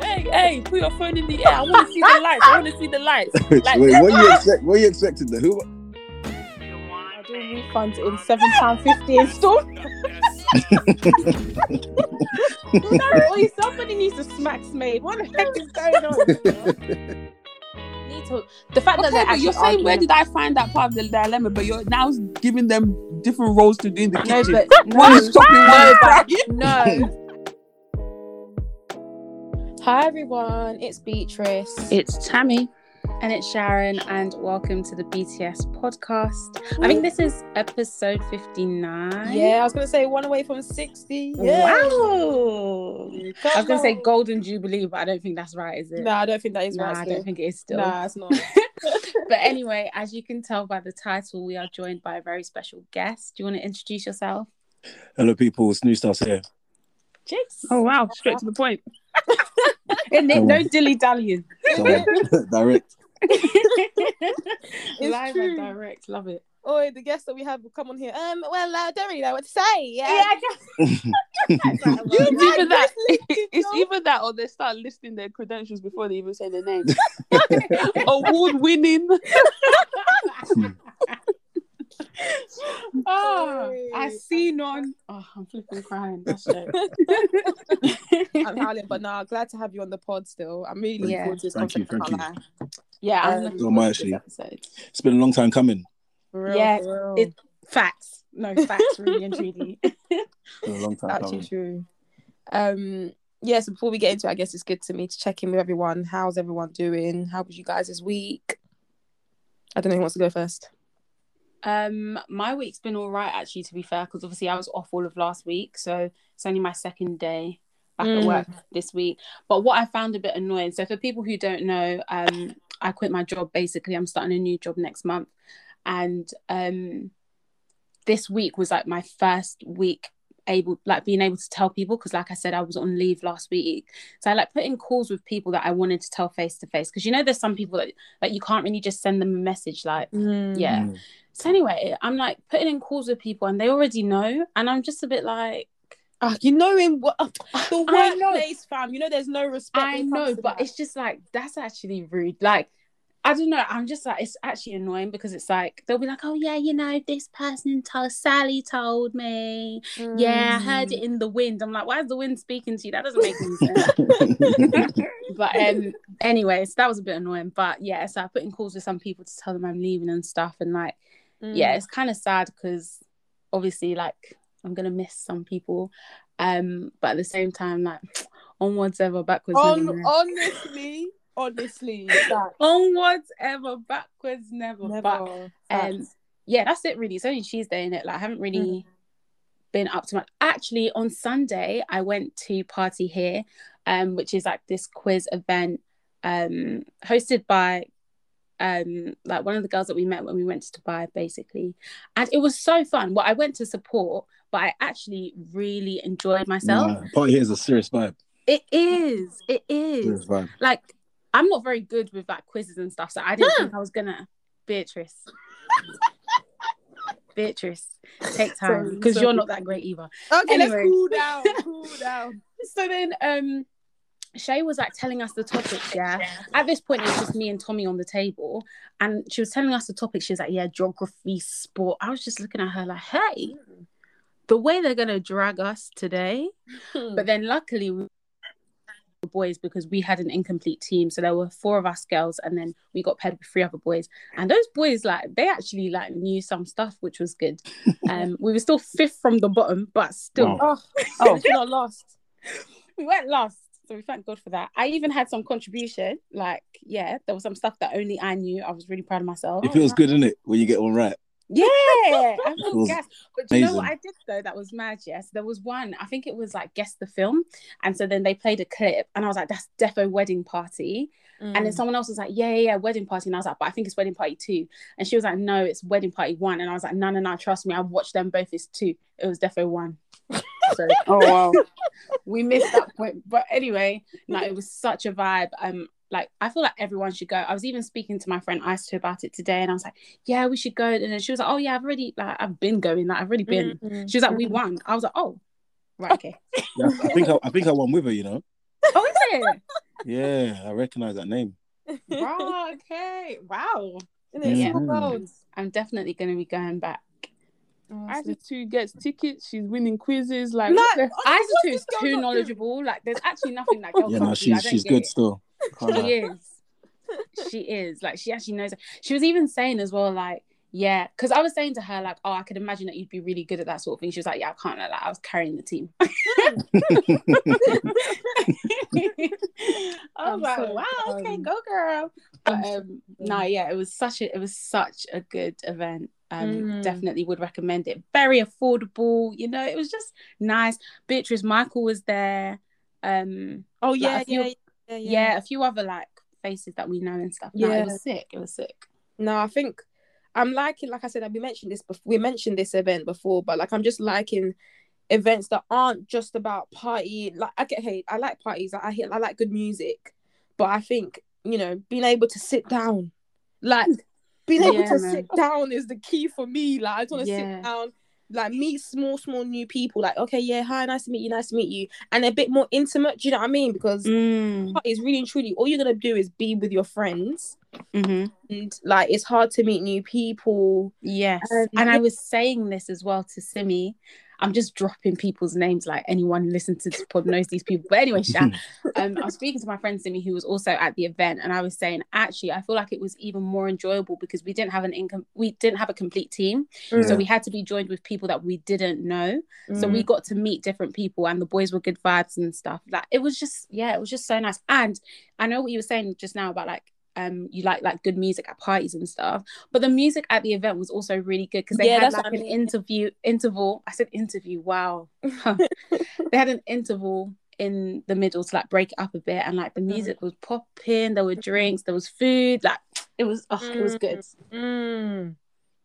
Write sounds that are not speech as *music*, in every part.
Hey, hey, put your phone in the air. I want to see the lights. I want to see the lights. *laughs* Like, Wait, what *laughs* you expect? What you expecting? Then who? I do refunds in seven pound fifty installment. *laughs* Oi, somebody needs to smack Smade. What the heck is going on? Need to, the fact that Okay, they're but you're saying where did I find that part of the dilemma? But you're now giving them different roles to do in the no, kitchen. but One no, is chopping, one no, is but no. Hi everyone, it's Beatrice. It's Tammy. And it's Sharon, and welcome to the BTS podcast. I think this is episode 59. yeah, I was gonna say one away from sixty. Yeah. Wow. I was going to say Golden Jubilee, but I don't think that's right, is it? No, I don't think that is Nah, right. I still. don't think it is still. Nah, it's not. *laughs* but *laughs* anyway, as you can tell by the title, we are joined by a very special guest. Do you want to introduce yourself? Hello, people. It's New Stars here. Jace. Oh wow, straight to the point. And Oh. no dilly dallying. So, direct. *laughs* Live true. and direct. Love it. Oh, the guests that we have will come on here. Um, well, I don't really know what to say. Yeah. I *laughs* It's guess. either that, *laughs* it's John. either that, or they start listing their credentials before they even say their name. Award winning. Oh, I see none. Oh, I'm flipping crying. That's. *laughs* I'm howling, but nah, glad to have you on the pod still. I'm really looking forward to this Thank you, thank can't lie. yeah, I'm Um, looking so am I, forward to actually. It's been a long time coming. For real, Yeah, for real. it- Facts. No facts, really and truly. *laughs* It's been a long time actually coming. true. Um, yeah, so before we get into it, I guess it's good to me to check in with everyone. How's everyone doing? How was you guys this week? I don't know who wants to go first. Um, my week's been all right actually. To be fair, because obviously I was off all of last week, so it's only my second day back Mm. at work this week. But what I found a bit annoying. So for people who don't know, um, I quit my job. Basically, I'm starting a new job next month, and um, this week was like my first week able like being able to tell people because like i said i was on leave last week so i like put in calls with people that i wanted to tell face to face because you know there's some people that like you can't really just send them a message like yeah Mm. so anyway, I'm like putting in calls with people and they already know, and I'm just a bit like, Ah, you know in what *laughs* the workplace, fam. You know there's no respect. I know, but that. it's just like that's actually rude. Like, I don't know. I'm just like it's actually annoying because it's like they'll be like, oh yeah, you know, this person told Sally told me, yeah, I heard Mm. it in the wind. I'm like, why is the wind speaking to you? That doesn't make any sense. *laughs* but um, anyways, that was a bit annoying. But yeah, so I put in calls with some people to tell them I'm leaving and stuff, and like. Mm. yeah it's kind of sad because obviously like i'm gonna miss some people um but at the same time like *sniffs* onwards ever backwards On, honestly, honestly, that onwards ever backwards never, never. but um Facts. yeah that's it really. It's only tuesday in it like i haven't really been up to much. Actually on sunday i went to party here um which is like this quiz event um hosted by um like one of the girls that we met when we went to Dubai basically. And it was so fun. Well I went to support but I actually really enjoyed myself. Nah, party here is a serious vibe. it is. It is. Like I'm not very good with like quizzes and stuff so I didn't think I was gonna Beatrice Beatrice take *laughs* time because you're not that great either Okay, Anyway. let's cool down. *laughs* Cool down. so then um Shay was like telling us the topics, yeah. At this point, it was just me and Tommy on the table, and she was telling us the topics. She was like, "Yeah, geography, sport." I was just looking at her like, "Hey, the way they're gonna drag us today." But then, luckily, we boys because we had an incomplete team, so there were four of us girls, and then we got paired with three other boys. And those boys, like, they actually like knew some stuff, which was good. *laughs* Um, we were still fifth from the bottom, but still, Wow. oh, *laughs* Oh. you're not lost. we went last so we thank god for that i even had some contribution like yeah there was some stuff that only i knew i was really proud of myself It feels good, isn't it, when you get one right. Yeah. I It feel was but do you know what i did though that was mad yes? There was one i think it was like guess the film and so then they played a clip and i was like that's defo wedding party. And then Mm. someone else was like yeah yeah yeah wedding party. And i was like but i think it's wedding party two and she was like no it's wedding party one. And i was like no no no trust me i've watched them both it's two. It was defo one. So *laughs* Oh wow. *laughs* we missed that point. But anyway, no, it was such a vibe. Um, like I feel like everyone should go. I was even speaking to my friend Isto about it today, and I was like, "Yeah, we should go." And then she was like, "Oh yeah, I've already like I've been going. Like I've already been." Mm, She was like, "We won." I was like, "Oh, right, okay." *laughs* Yeah, I think I, I think I won with her, you know. oh, is it? Yeah, I recognize that name. Wow, okay. Wow. Isn't? Yeah. Small world. I'm definitely going to be going back. Oh, Isa two gets tickets. She's winning quizzes. Like, No, Isa what's too this is too knowledgeable. Like, there's actually nothing that girl Yeah, can't no, do. She's she's good it. still. She is. She is. Like, she actually knows. She was even saying as well, like, yeah, because I was saying to her, like, oh, I could imagine that you'd be really good at that sort of thing. She was like, yeah, I can't. Like, I was carrying the team. *laughs* I was like, so wow, okay, go girl. But um, no, yeah, it was such a it was such a good event. Um, Mm. definitely would recommend it. Very affordable, you know. It was just nice. Beatrice Michael was there. Um, Oh Like, yeah, few- yeah, yeah, yeah, yeah. a few other like faces that we know and stuff. No, Yeah. it was sick. It was sick. No, I think I'm liking, like I said, we mentioned this before. We mentioned this event before, but like I'm just liking events that aren't just about party. Like I get, hey, I like parties. I, I hear, I like good music, but I think you know being able to sit down, like being able Yeah, to man. sit down is the key for me. Like I just want to Yeah. sit down. Like meet small, small new people. Like, okay, yeah, hi, nice to meet you, nice to meet you, and a bit more intimate. Do you know what I mean? Because Mm. parties really and truly, all you're gonna do is be with your friends, hmm and like it's hard to meet new people. Yes, Um, and I was saying this as well to Simi. I'm just dropping people's names like anyone listen to this pod knows these people. But anyway, Sha, *laughs* um, I was speaking to my friend Simi who was also at the event, and I was saying actually I feel like it was even more enjoyable because we didn't have an income, we didn't have a complete team, so we had to be joined with people that we didn't know. So Mm. we got to meet different people, and the boys were good vibes and stuff. Like it was just yeah, it was just so nice. And I know what you were saying just now about like um you like like good music at parties and stuff but the music at the event was also really good because they Yeah, had like I an interview interval i said interview wow *laughs* they had an interval in the middle to like break it up a bit and like the music was popping there were drinks there was food like it was oh, it was good Mm.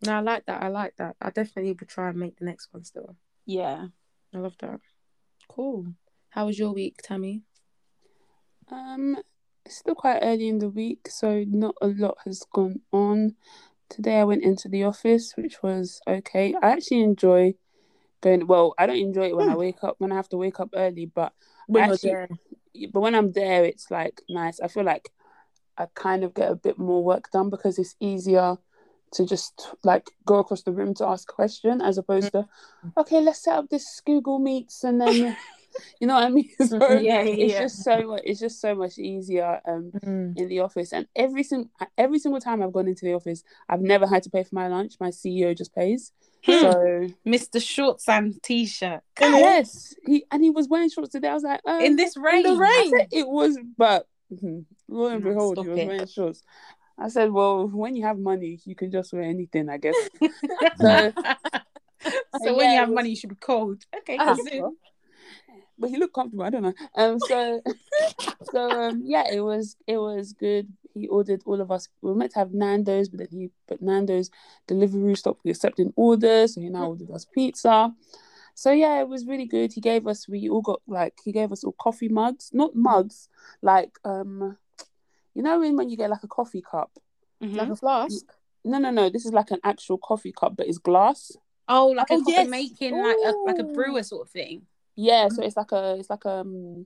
No, I like that. I like that. I definitely would try and make the next one still. yeah I love that. Cool. How was your week, Tammy? Um, it's still quite early in the week, so not a lot has gone on. Today I went into the office, which was okay. I actually enjoy going. Well, I don't enjoy it when I hmm. wake up when I have to wake up early, but When Actually- but when I'm there, it's like nice. I feel like I kind of get a bit more work done because it's easier to just like go across the room to ask a question as opposed hmm. to okay, let's set up this Google Meets and then *laughs* you know what I mean. *laughs* So yeah it's yeah just so much. It's just so much easier um Mm. in the office. And every single every single time I've gone into the office, I've never had to pay for my lunch. My CEO just pays. Hmm. So *laughs* mr shorts and t-shirt yes, he and he was wearing shorts today. I was like, um, in this rain the rain. Said it was, but mhm, lo and No, behold, he was it. wearing shorts. I said, well, when you have money, you can just wear anything, I guess. *laughs* So, so when yeah, you have was- money you should be cold okay well, but he looked comfortable. I don't know. Um, so, *laughs* so um, yeah, it was it was good. He ordered all of us. We were meant to have Nando's, but then he but Nando's delivery stopped accepting orders, so he now ordered us pizza. So yeah, it was really good. He gave us we all got like he gave us all coffee mugs, not mugs, like um, you know when when you get like a coffee cup. Mhm. Like a flask. No, no, no. This is like an actual coffee cup, but it's glass. oh like Oh, a coffee yes. making like a, like a brewer sort of thing Yeah, so it's like a it's like um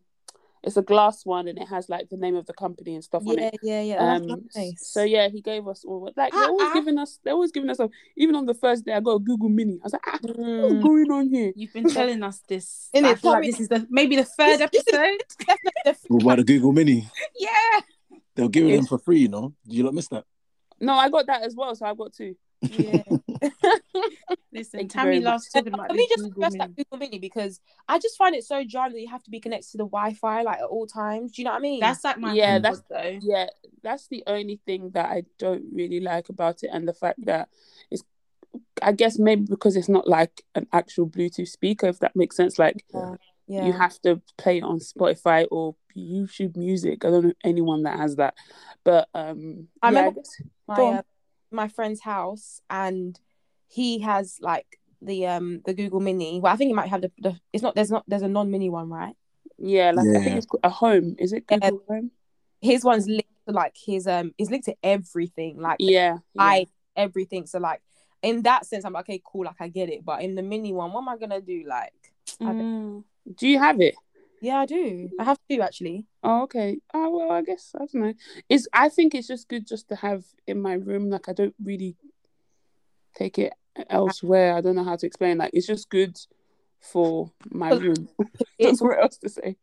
it's a glass one and it has like the name of the company and stuff on Yeah, it. yeah, yeah. Oh, Um nice. so yeah, he gave us all like they're always Ah, ah. giving us they're always giving us stuff. Even on the first day I got a Google Mini. I was like, ah, what's Mm. going on here? You've been telling us this. Innit, I feel like Tommy? this is the maybe the third This- this is- episode. Definitely *laughs* the What about the Google Mini? yeah. They'll give it them for free, you know. Did you not miss that? No, I got that as well, so I've got two. Yeah. *laughs* *laughs* Listen, Thank you Tammy very loves talking about Can this we just Google address Mini. that Google Mini because I just find it so jarring that you have to be connected to the Wi-Fi like at all times. Do you know what I mean? That's like my Yeah, yeah, that's- though. Yeah, that's the only thing that I don't really like about it, and the fact that it's, I guess maybe because it's not like an actual Bluetooth speaker, if that makes sense. Like yeah. you have to play it on Spotify or YouTube Music. I don't know anyone that has that, but um, I yeah, remember- guess- my uh, my friend's house and he has like the um the Google Mini. Well, I think he might have the, the it's not there's not there's a non-mini one, right? yeah, like I think it's a home. Is it Yeah. Home? His one's linked to like his um is linked to everything, like Yeah, yeah. I everything. So like in that sense, I'm like, okay, cool, like I get it. But in the mini one, what am I gonna do? Like, Mm. Do you have it? Yeah, I do. I have to actually. Oh, okay. Oh well, I guess I don't know. It's I think it's just good just to have in my room. Like I don't really take it elsewhere. I don't know how to explain. Like it's just good for my *laughs* room. It's *laughs* what else to say.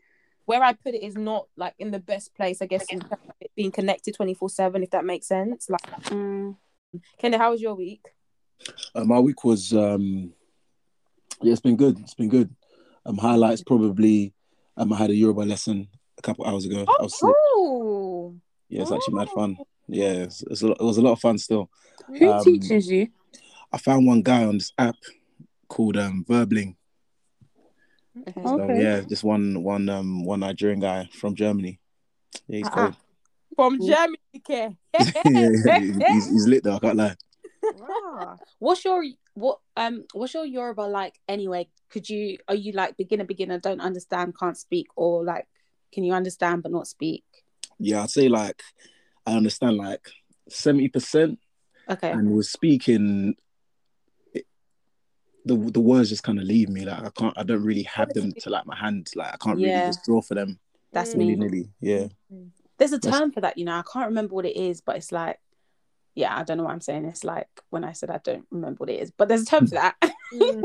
where I put it is not like in the best place, I guess, in terms of it being connected 24 7, if that makes sense. Like, Mm. Kenny, how was your week? Uh, my week was um yeah, it's been good. It's been good. Um highlights probably um I had a Yoruba lesson a couple hours ago. I was sick. Oh, Yeah, it's actually mad fun. Yeah, it's, it's a lot, it was a lot of fun still. Who Um, teaches you? I found one guy on this app called um Verbling. Okay. So Okay. yeah, just one one um one Nigerian guy from Germany. Yeah, he's cold. From Germany, Ke. yeah, *laughs* he's, he's lit though, I can't lie. Rah. what's your what um what's your Yoruba like anyway? Could you are you like beginner beginner don't understand can't speak or like can you understand but not speak? Yeah, I'd say like I understand like seventy percent Okay. and we're speaking it- the the words just kind of leave me like I can't I don't really have them to like my hand like I can't really just draw for them That's willy me. nilly yeah There's a That's- term for that, you know. I can't remember what it is, but it's like yeah, I don't know what I'm saying. It's like when I said I don't remember what it is, but there's a term for that. *laughs* *laughs* Mm.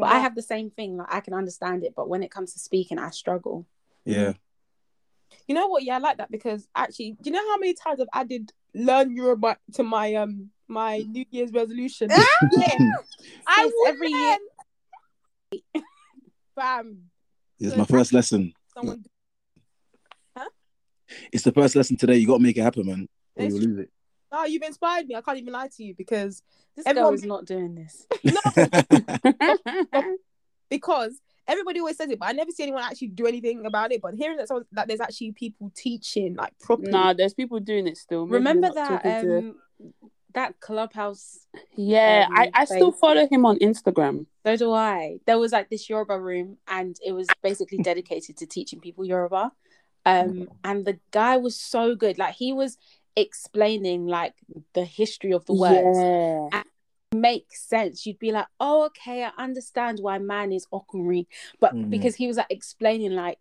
but I have the same thing. Like I can understand it, but when it comes to speaking, I struggle. yeah You know what? Yeah, I like that because actually, do you know how many times I've added learn Yoruba to my um my *laughs* New Year's resolution? yeah. *laughs* I Yes, will every year. learn. *laughs* Bam. it's my first lesson Someone it's the first lesson today you got to make it happen man or It's- you'll lose it Oh, you've inspired me. I can't even lie to you because This Everyone- girl is not doing this. because everybody always says it, but I never see anyone actually do anything about it. But hearing that, someone, that there's actually people teaching like properly. nah, there's people doing it still. Maybe Remember that talking to- um that clubhouse Yeah, um, I, I still follow him on Instagram. So do I. There was like this Yoruba room, and it was basically dedicated to teaching people Yoruba. Um, and the guy was so good. Like he was explaining like the history of the words. Yeah. Makes sense. You'd be like, oh, okay, I understand why man is okunri, but Mhm. because he was like explaining like,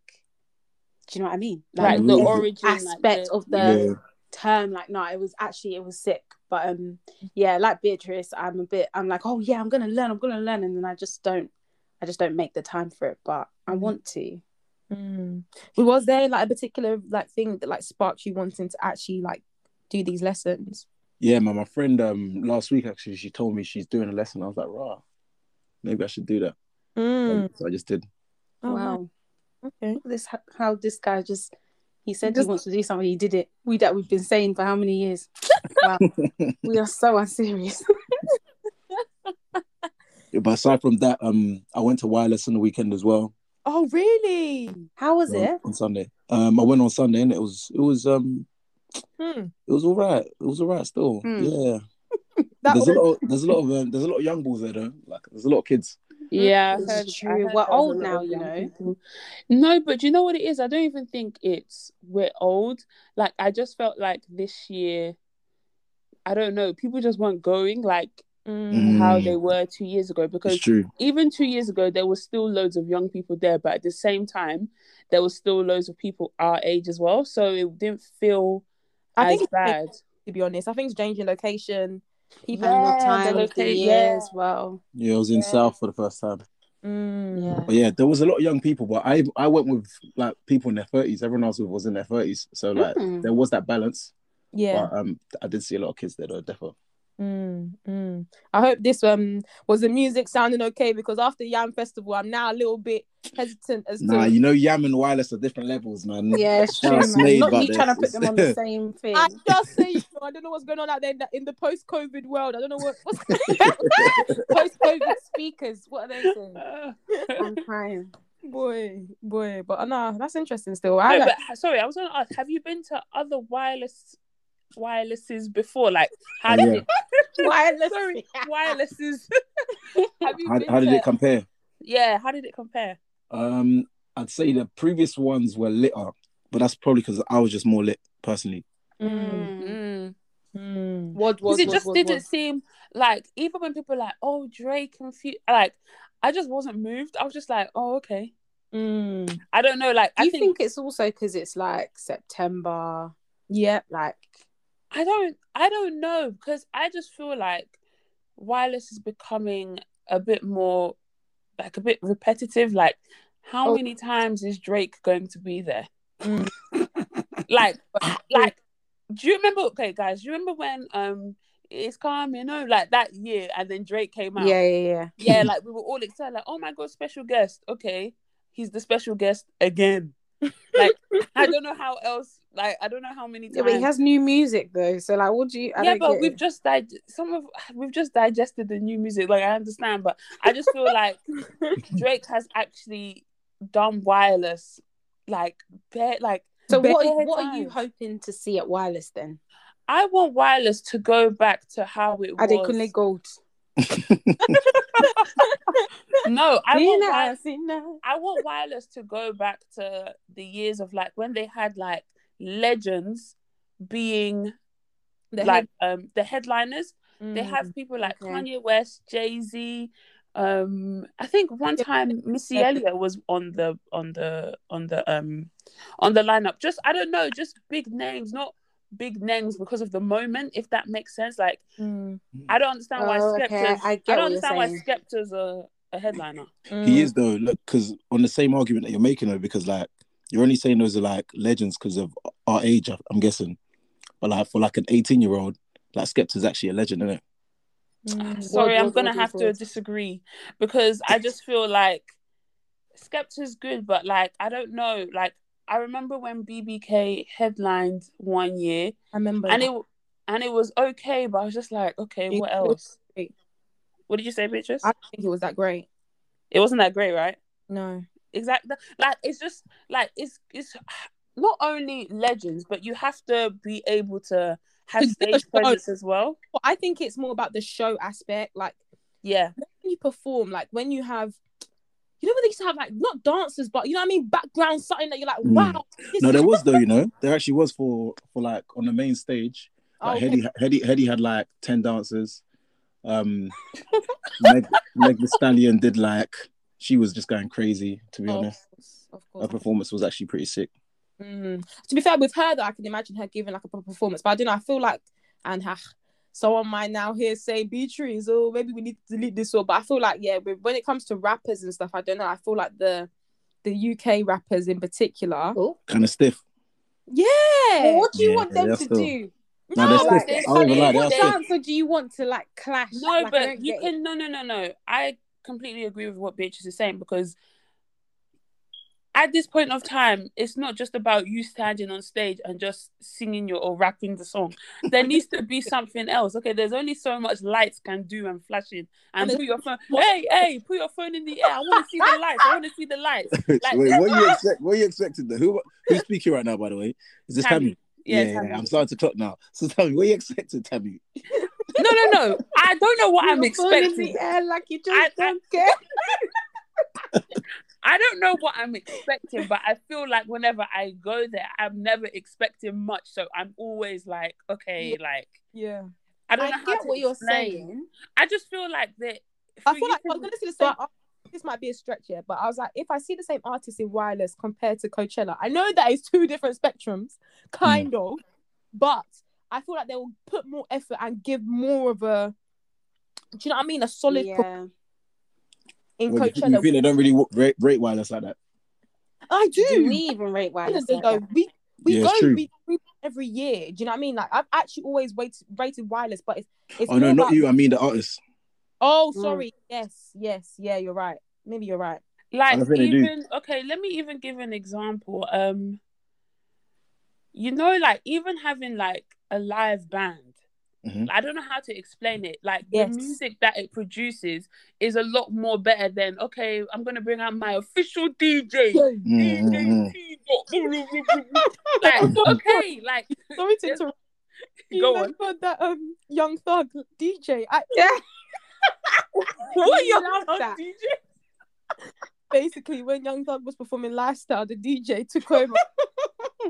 do you know what I mean? Like Mm. the origin like, aspect the- of the term like no it was actually it was sick but um yeah like beatrice i'm a bit i'm like oh yeah i'm gonna learn i'm gonna learn and then i just don't i just don't make the time for it but i Mhm. want to Mm. Was there like a particular like thing that like sparked you wanting to actually like do these lessons? yeah man my friend um last week actually she told me she's doing a lesson I was like rah maybe I should do that Mm. so I just did Oh, wow Okay. this how this guy just he said Just- he wants to do something. He did it. We that we've been saying for how many years? Wow. *laughs* We are so unserious. But aside from that um I went to wireless on the weekend as well. Oh really? how was it? on Sunday. Um I went on Sunday and it was it was um Hmm. it was all right. It was all right still. Hmm. yeah. *laughs* There's a lot of, there's a lot of um, there's a lot of young bulls there though. Like there's a lot of kids Yeah, It's true. We're there was a old now, you know. people. No, but you know what it is? I don't even think it's we're old. Like I just felt like this year, I don't know, people just weren't going like Mm. how Mm. they were two years ago. Because true even two years ago, there was still loads of young people there, but at the same time, there was still loads of people our age as well. So it didn't feel I as think it's bad. to be honest. I think it's changing location. People and Yeah, the time the of the year yeah. as well yeah I was in Yeah. South for the first time Mm. yeah But yeah, there was a lot of young people, but I I went with like people in their thirties. Everyone else was in their thirties, so like Mm. there was that balance. Yeah. But um, I did see a lot of kids there though, definitely. Mm, mm. I hope this um was the music sounding okay because after Yam Festival, I'm now a little bit hesitant as Nah, to. you know, Yam and Wireless are different levels, man. Yeah, it's true, man. Not by you trying to put them on the *laughs* same thing. I just say, you know, I don't know what's going on out there in the, in the post-COVID world. I don't know what what's *laughs* Post-COVID speakers, what are they saying? *laughs* I'm crying. boy, boy. But uh, nah, that's interesting. Still, No, I like, but sorry, I was going to ask: Have you been to other wireless wirelesses before? Like, how Oh, did yeah. it? Wireless. *laughs* Sorry, wirelesses. *laughs* How, how did it compare? Yeah, how did it compare? Um, I'd say the previous ones were lit up, but that's probably because I was just more lit personally. mm, Mm. mm. What was Because it just didn't seem like even when people were like, "Oh, Drake," confused. Like, I just wasn't moved. I was just like, "Oh, okay." Mm. I don't know. Like Do I you think, think it's also because it's like September? Yeah. Like, I don't I don't know because I just feel like wireless is becoming a bit more like a bit repetitive. Like how Oh. many times is Drake going to be there? Mm. *laughs* like *laughs* like do you remember okay guys, do you remember when um it's coming oh like that year and then Drake came out? yeah, yeah, yeah. yeah, *laughs* like we were all excited, like, oh my god, special guest. Okay, he's the special guest again. Like, I don't know how else. Like, I don't know how many times. Yeah, but he has new music though. So like, what do you? I yeah, but we've it. just dig- some of we've just digested the new music. Like, I understand, but I just feel like *laughs* Drake has actually done wireless, like, bare, like. So what? bare What are you hoping to see at Wireless then? I want wireless to go back to how it was. Adekunle Gold. No, I want wireless. I want wireless to go back to the years of like when they had like legends being The like um the headliners. head- They Mm. have people like okay. Kanye West, Jay Z. Um, I think one time Missy Yeah. Elliott was on the on the on the um on the lineup. Just I don't know, just big names, not big names because of the moment, if that makes sense. Like Mm. I don't understand why Oh, okay, I I, don't understand why saying. Skepta's a, a headliner. He Mm. is though, look, because on the same argument that you're making though, because like you're only saying those are like legends because of our age, I- I'm guessing. But like for like an 18 year old, like Skepta's actually a legend, isn't it? Mm. Sorry, What- I'm gonna what- have what- to disagree because I just feel like Skepta's good, but like I don't know. Like I remember when BBK headlined one year, I remember. and that. it and it was okay, but I was just like, okay, It what else? What did you say, Beatrice? I don't think it was that great. It wasn't that great, right? No. Exactly. Like it's just like it's it's *sighs* not only legends, but you have to be able to have To stage presence as well. But I think it's more about the show aspect. Like Yeah. when you perform, like when you have, you know, when they used to have like not dancers, but you know what I mean, background something that you're like, Mm. wow. this No, there was though, you *laughs* know, there actually was for for like on the main stage. Oh, Like okay. Headie, Headie, Headie had like 10 dancers. Um, Meg, *laughs* Meg the Stallion did like she was just going crazy. To be Oh, honest, Of course, her performance was actually pretty sick. Mm. To be fair, with her, though, I can imagine her giving like a proper performance. But I don't know. I feel like, and ha, someone might now here say Beatrice, oh, maybe we need to delete this or. But I feel like, yeah, with- when it comes to rappers and stuff, I don't know. I feel like the the UK rappers in particular, Oh. Kind of stiff. yeah. Well, what do you Yeah, want them to still- do? No, No, like, stiff. they- I lie, they they- are What dance or do you want to like clash? No, Like, but you can it. no no no no. I completely agree with what Beatrice is saying because at this point of time, it's not just about you standing on stage and just singing your or rapping the song. There *laughs* needs to be something else. Okay, there's only so much lights can do and flashing and And put your phone. Hey, hey, put your phone in the air. I want to see the lights. I want to see the lights. *laughs* Like- Wait, what you *laughs* expect? What you expecting? Though? Who who's speaking right now? By the way, is this Tammy? Yeah, yeah, Tammy. yeah, I'm starting to clock now. So Tammy, me, what you expecting, Tammy? No, no, no. I don't know what I'm Your phone in expecting. the air like you just I- I- don't care. I don't know what I'm expecting, but I feel like whenever I go there, I'm never expecting much. So I'm always like, okay, like Yeah. I don't I know how get to what you're explain. saying. I just feel like that. I feel like to- I was gonna see the same. art- This might be a stretch here, but I was like, if I see the same artist in Wireless compared to Coachella, I know that it's two different spectrums, hmm. kind of, but I feel like they will put more effort and give more of a, do you know what I mean, a solid performance Yeah. In Well, you, Coachella. you feel they don't really w- rate, rate wireless like that? I do. Do we even rate wireless? They like go, that? we we Yeah, go it's true. we, we every year. Do you know what I mean? Like I've actually always waited, rated Wireless, but it's it's oh no, not about- you. I mean the artist. Oh, Mm. sorry. Yes, yes, yeah. You're right. Maybe you're right. like don't think they do. even okay. Let me even give an example. Um, you know, like even having like a live band. Mhm. I don't know how to explain it. Like Yes. the music that it produces is a lot more better than okay. I'm gonna bring out my official DJ. Mm, mm, mm. like okay, *laughs* like Sorry to Yes. interrupt. *laughs* You Go on. remember that um Young Thug DJ? I, *laughs* Yeah. what You Young love Thug that. DJ? Basically, when Young Thug was performing Lifestyle, the DJ took over.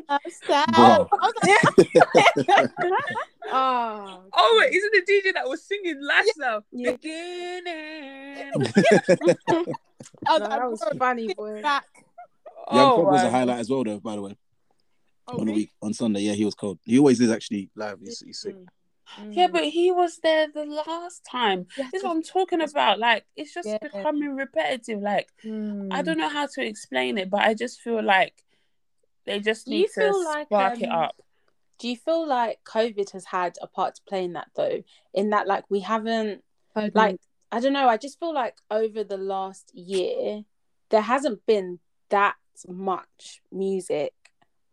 Lifestyle. Bro. I was like, *laughs* Oh, Oh wait, isn't the DJ that was singing last now? Yeah. Beginning. *laughs* I was no, that was funny, boy. back. Young Oh, Thug was a highlight as well, though. By the way, Oh, on the week on Sunday, yeah, he was cold. He always is actually live. He's, he's sick. Mm. Yeah, Mm. but he was there the last time. Yeah, This is what I'm talking about. Like, it's just Yeah. becoming repetitive. Like, I Mm. don't know how to explain it, but I just feel like they just Do need you to feel like, spark it um, up. Do you feel like COVID has had a part to play in that though? In that, like, we haven't like I don't know. I just feel like over the last year, there hasn't been that much music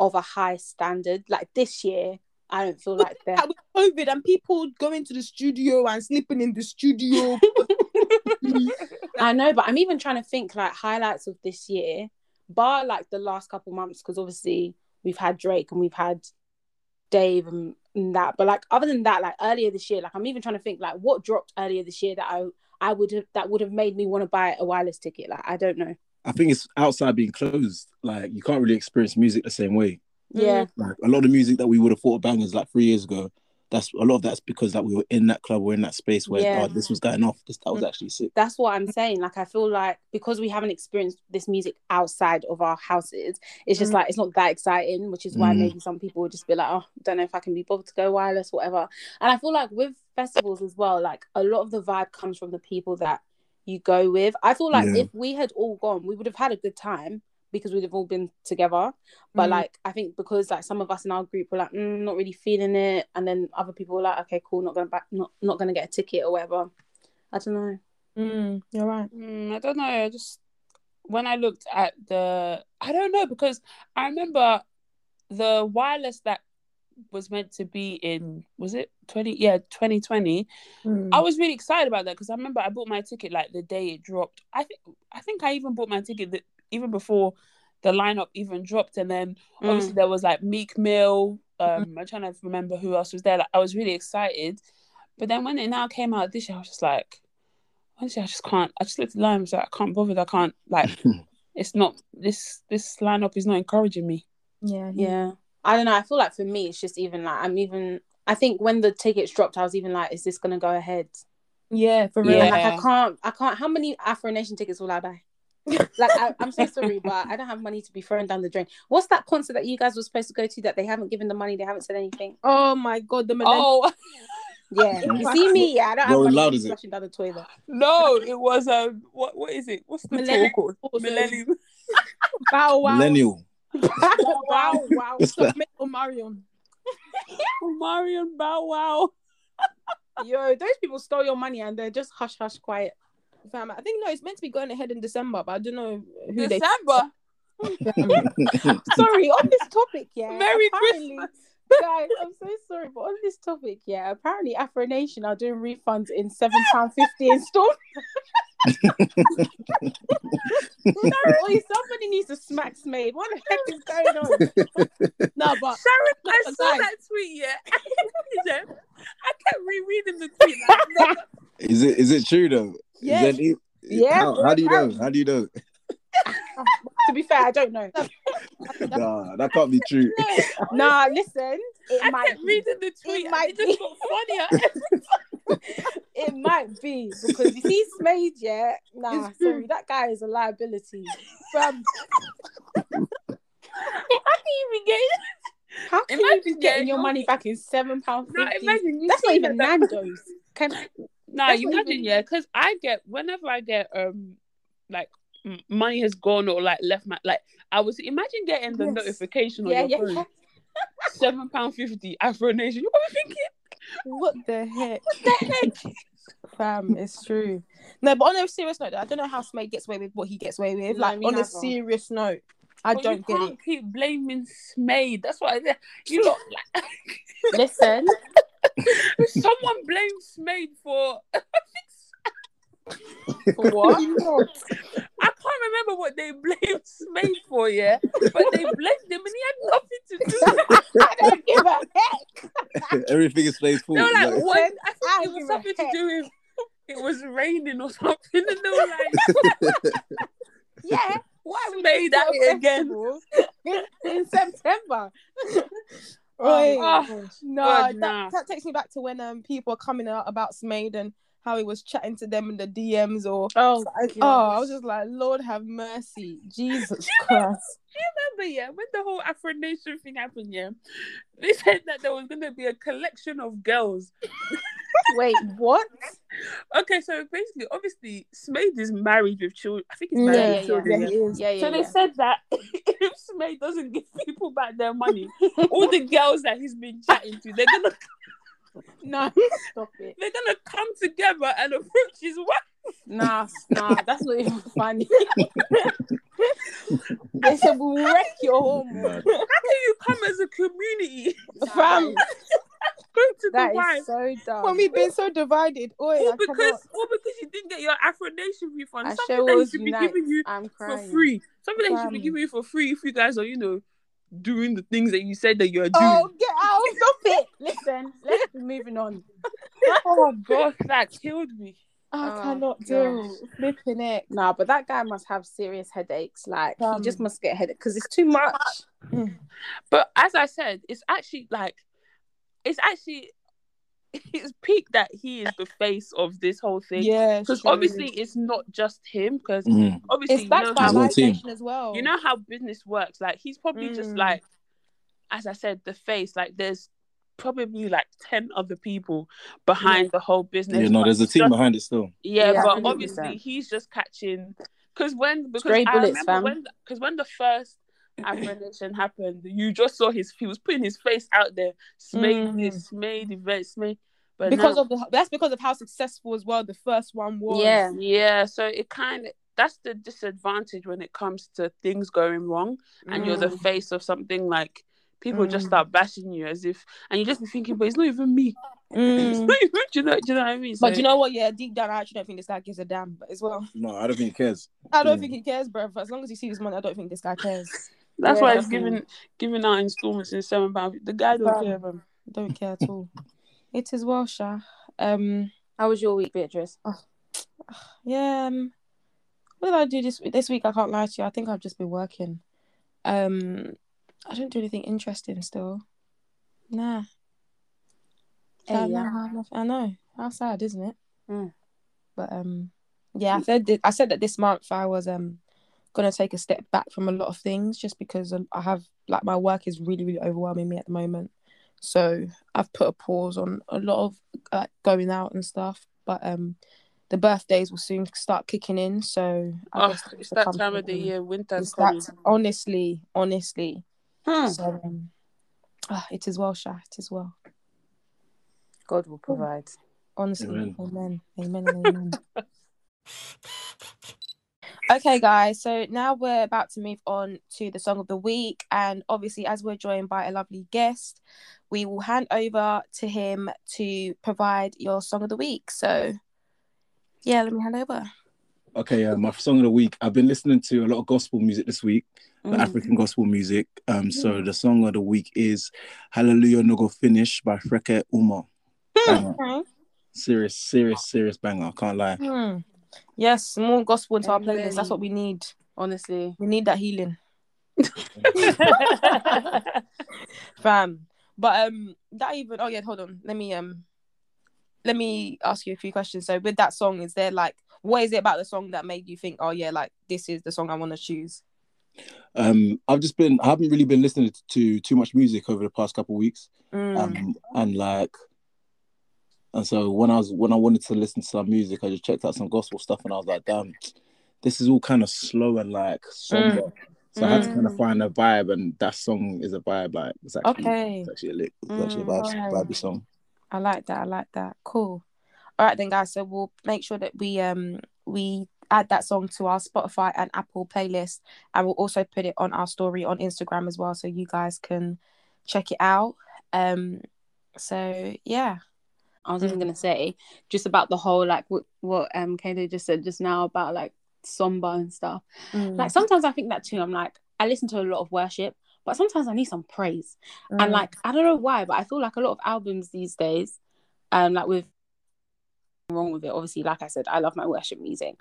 of a high standard. Like this year, I don't feel like there. That with COVID and people going to the studio and sleeping in the studio. *laughs* I know, but I'm even trying to think like highlights of this year, bar like the last couple months, because obviously we've had Drake and we've had Dave and, and that. But like other than that, like earlier this year, like I'm even trying to think like what dropped earlier this year that I I would have that would have made me want to buy a wireless ticket. Like I don't know. I think it's outside being closed. Like you can't really experience music the same way. Yeah. Like a lot of music that we would have thought of bangers like three years ago. That's a lot of that's because that we were in that club we're in that space where Yeah. oh, this was going off. This that was Mm. actually sick. That's what I'm saying. Like I feel like because we haven't experienced this music outside of our houses, it's just Mm. like it's not that exciting, which is why Mm. maybe some people would just be like, oh, don't know if I can be bothered to go wireless, whatever. And I feel like with festivals as well, like a lot of the vibe comes from the people that you go with. I feel like Yeah. if we had all gone, we would have had a good time because we'd have all been together. But Mm. like I think because like some of us in our group were like, mm, not really feeling it, and then other people were like, okay, cool, not gonna back, not not gonna get a ticket or whatever. I don't know. Mm, you're right. Mm, I don't know. I just when I looked at the, I don't know because I remember the wireless that was meant to be in was it 20 yeah 2020 Mm. i was really excited about that because i remember i bought my ticket like the day it dropped i think i think i even bought my ticket that even before the lineup even dropped and then Mm. obviously there was like meek mill um i'm trying to remember who else was there like i was really excited but then when it now came out this year i was just like honestly i just can't i just looked at the line I was like i can't bother i can't like *laughs* it's not this this lineup is not encouraging me yeah, Yeah. I don't know. I feel like for me, it's just even like I'm even. I think when the tickets dropped, I was even like, "Is this gonna go ahead?" yeah, for real. Yeah. Like I can't. I can't. How many Afro Nation tickets will I buy? *laughs* like I, I'm so sorry, but I don't have money to be thrown down the drain. What's that concert that you guys were supposed to go to that they haven't given the money? They haven't said anything. Oh my god, the millennial. oh *laughs* Yeah, *laughs* you see me. Yeah, I don't have Rolling money loud, to is be it? flushing down the toilet. no it was um what what is it what's the Millennium. tour called millennium Bow wow. Millennial. Wow, wow. What's that? Submit Omarion. marion bow wow Yo, those people stole your money and they're just hush hush quiet. Fam, I think no, it's meant to be going ahead in December, but I don't know who they. december *laughs* sorry, on this topic, yeah. Merry apparently- Guys, I'm so sorry, but on this topic, yeah, apparently Afro Nation are doing refunds in seven pound fifty installments. *laughs* Oi, somebody needs to smack Smade. What the heck is going on? *laughs* No, but Sharon, I But saw guys- that tweet, yeah. I kept rereading the tweet. Like, Is it is it true though? Yeah. Is that, Yeah, How, how do you know? How do you know? to be fair, I don't know. *laughs* Nah, that can't be true. *laughs* Nah, listen, it I might kept be. reading the tweet. might and it just got funnier. *laughs* It might be because you see Smade, yeah. Nah, It's true. sorry, that guy is a liability. fam, How can you even get How can Imagine you be getting getting your your- money back in seven pound No, imagine you That's not even that- Nando's. Can No, you imagine, even- yeah, because I get whenever I get um like m- money has gone or like left my like I was imagine getting the Yes. notification on yeah, your yeah, phone *laughs* seven pound fifty Afro Nation. You're probably thinking, what the heck? what the heck? *laughs* Fam, it's true. No, but on a serious note, I don't know how Smade gets away with what he gets away with. No, like on a serious note, I But don't you get can't it. Keep blaming Smade. That's what I said. you lot like. *laughs* Listen, *laughs* Someone blames Smade for *laughs* for what? *laughs* I can't remember what they blamed Smade for, yeah, but they blamed him and he had nothing to do. with it. I don't give a heck. Everything is Smade's fault. They like, Like, what? I I it was something to do with it was raining or something, and they were like, Yeah, why would Smade you do at a it again. in, in September? Oi. Oh, no, God, that, nah. that takes me back to when um people are coming out about Smade and how he was chatting to them in the DMs or Oh, oh, I was just like, Lord have mercy, *laughs* Jesus Christ. do you remember, yeah, when the whole Afro Nation thing happened, yeah, *laughs* they said that there was going to be a collection of girls. *laughs* wait, what? Okay, so basically, obviously, Smade is married with children. I think he's married yeah, with yeah, children. yeah, yeah. he is. Yeah, yeah. So they said that *laughs* if Smade doesn't give people back their money, all the girls that he's been chatting to, they're gonna *laughs* no, stop it. they're gonna come together and approach his wife. Nah, nah, that's not even funny. they said we'll wreck your home. How can you come as a community Fam, go to the *laughs* That wife? is so dumb. when we've been so divided, oi, all because cannot. all because you didn't get your Afro Nation refund. I Something that he was should be giving you for free. Something that he should be giving you for free if you guys are, you know, doing the things that you said that you're doing. Oh, get out! *laughs* Stop it. Listen, let's be moving on. *laughs* Oh god, that killed me. I Oh, cannot do. Flipping it. Nah, but that guy must have serious headaches. Like Um, he just must get a headache because it's too much. *sighs* But as I said, it's actually like it's actually *laughs* it's peak that he is the face of this whole thing. Yeah, Because obviously it's not just him, because Mhm. obviously it's you backed know, by His how, whole Live team. As well. you know how business works. Like he's probably just Mm. like as I said, the face. Like there's probably like ten other people behind the whole business. Yeah, no, there's a team just- behind it still. Yeah, Yeah, but 100%. obviously he's just catching because when because Stray I bullets, remember fam. when because when the first Afro Nation happened, you just saw his he was putting his face out there, Smade Mm. this, Smade event, Smade. But because now- of the that's because of how successful as well the first one was. Yeah. yeah, so it kind of that's the disadvantage when it comes to things going wrong, and you're the Mm. face of something like. People just Mm. start bashing you as if, and you just be thinking, but it's not even me. *laughs* It's Mm. not even, do you know, do you know what I mean? But So- you know what? Yeah, deep down, I actually don't think this guy gives a damn. But as well, No, I don't think he cares. I don't Mm. think he cares, bro. As long as he sees his money, I don't think this guy cares. That's Yeah, why he's definitely. giving giving out installments in seven pounds. The guy don't Fam. care, man. Don't care at all. It is well, Sha. Um, How was your week, Beatrice? Oh, yeah. Um, what did I do this this week? I can't lie to you. I think I've just been working. Um, I don't do anything interesting still. Nah. Hey, I, yeah. know, I know. How sad, isn't it? Mm. But um, yeah, I said that, I said that this month I was um gonna take a step back from a lot of things just because I have like my work is really really overwhelming me at the moment. So I've put a pause on a lot of uh, going out and stuff. But um, the birthdays will soon start kicking in. So I Oh, it's that come time of the year. Winter's It's coming. that honestly, honestly. Hmm. So um, ah, it is well, Sha. It is well. God will provide. Honestly, Amen. amen, amen, amen. *laughs* okay, guys. So now we're about to move on to the song of the week, and obviously, as we're joined by a lovely guest, we will hand over to him to provide your song of the week. So, yeah, let me hand over. Okay, uh, my song of the week. I've been listening to a lot of gospel music this week, the Mm. African gospel music. Um, so the song of the week is "Hallelujah No Go Finish" by Freke Umoh. Banger. Okay. Serious, serious, serious banger. I can't lie. Hmm. Yes, more gospel into our Amen. playlist. That's what we need. Honestly. We need that healing. *laughs* fam. But um, that even oh yeah, hold on. Let me um, let me ask you a few questions. So with that song, is there like what is it about the song that made you think, oh yeah, like this is the song I want to choose? Um, I've just been, I haven't really been listening to too much music over the past couple of weeks. Mm. Um, and like, and so when I was when I wanted to listen to some music, I just checked out some gospel stuff, and I was like, damn, this is all kind of slow and like somber. So I had to kind of Mm. find a vibe, and that song is a vibe. Like it's actually, Okay. it's actually a lit, it's actually a vibe, Mm. vibey song. I like that. I like that. Cool. All right then, guys. So we'll make sure that we um we add that song to our Spotify and Apple playlist, and we'll also put it on our story on Instagram as well, so you guys can check it out. Um. So yeah. I was even Mm. gonna say just about the whole like what what um Kato just said just now about like somber and stuff. Mm. Like sometimes I think that too. I'm like I listen to a lot of worship, but sometimes I need some praise. Mm. And like I don't know why, but I feel like a lot of albums these days, um, like with wrong with it. Obviously, like I said, I love my worship music,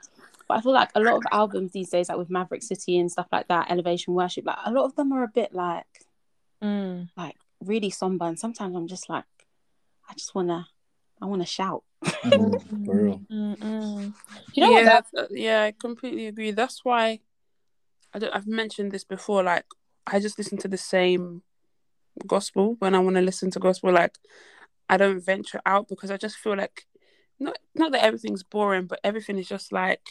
but I feel like a lot of albums these days, like with Maverick City and stuff like that, Elevation Worship, like a lot of them are a bit like Mm. like really somber. And sometimes I'm just like, I just wanna, I wanna shout. Mhm, *laughs* for real. Mm-mm. You know yeah, what? That, that's- uh, yeah, I completely agree. That's why I don't, I've mentioned this before. Like, I just listen to the same gospel when I want to listen to gospel. Like, I don't venture out because I just feel like not not that everything's boring, but everything is just like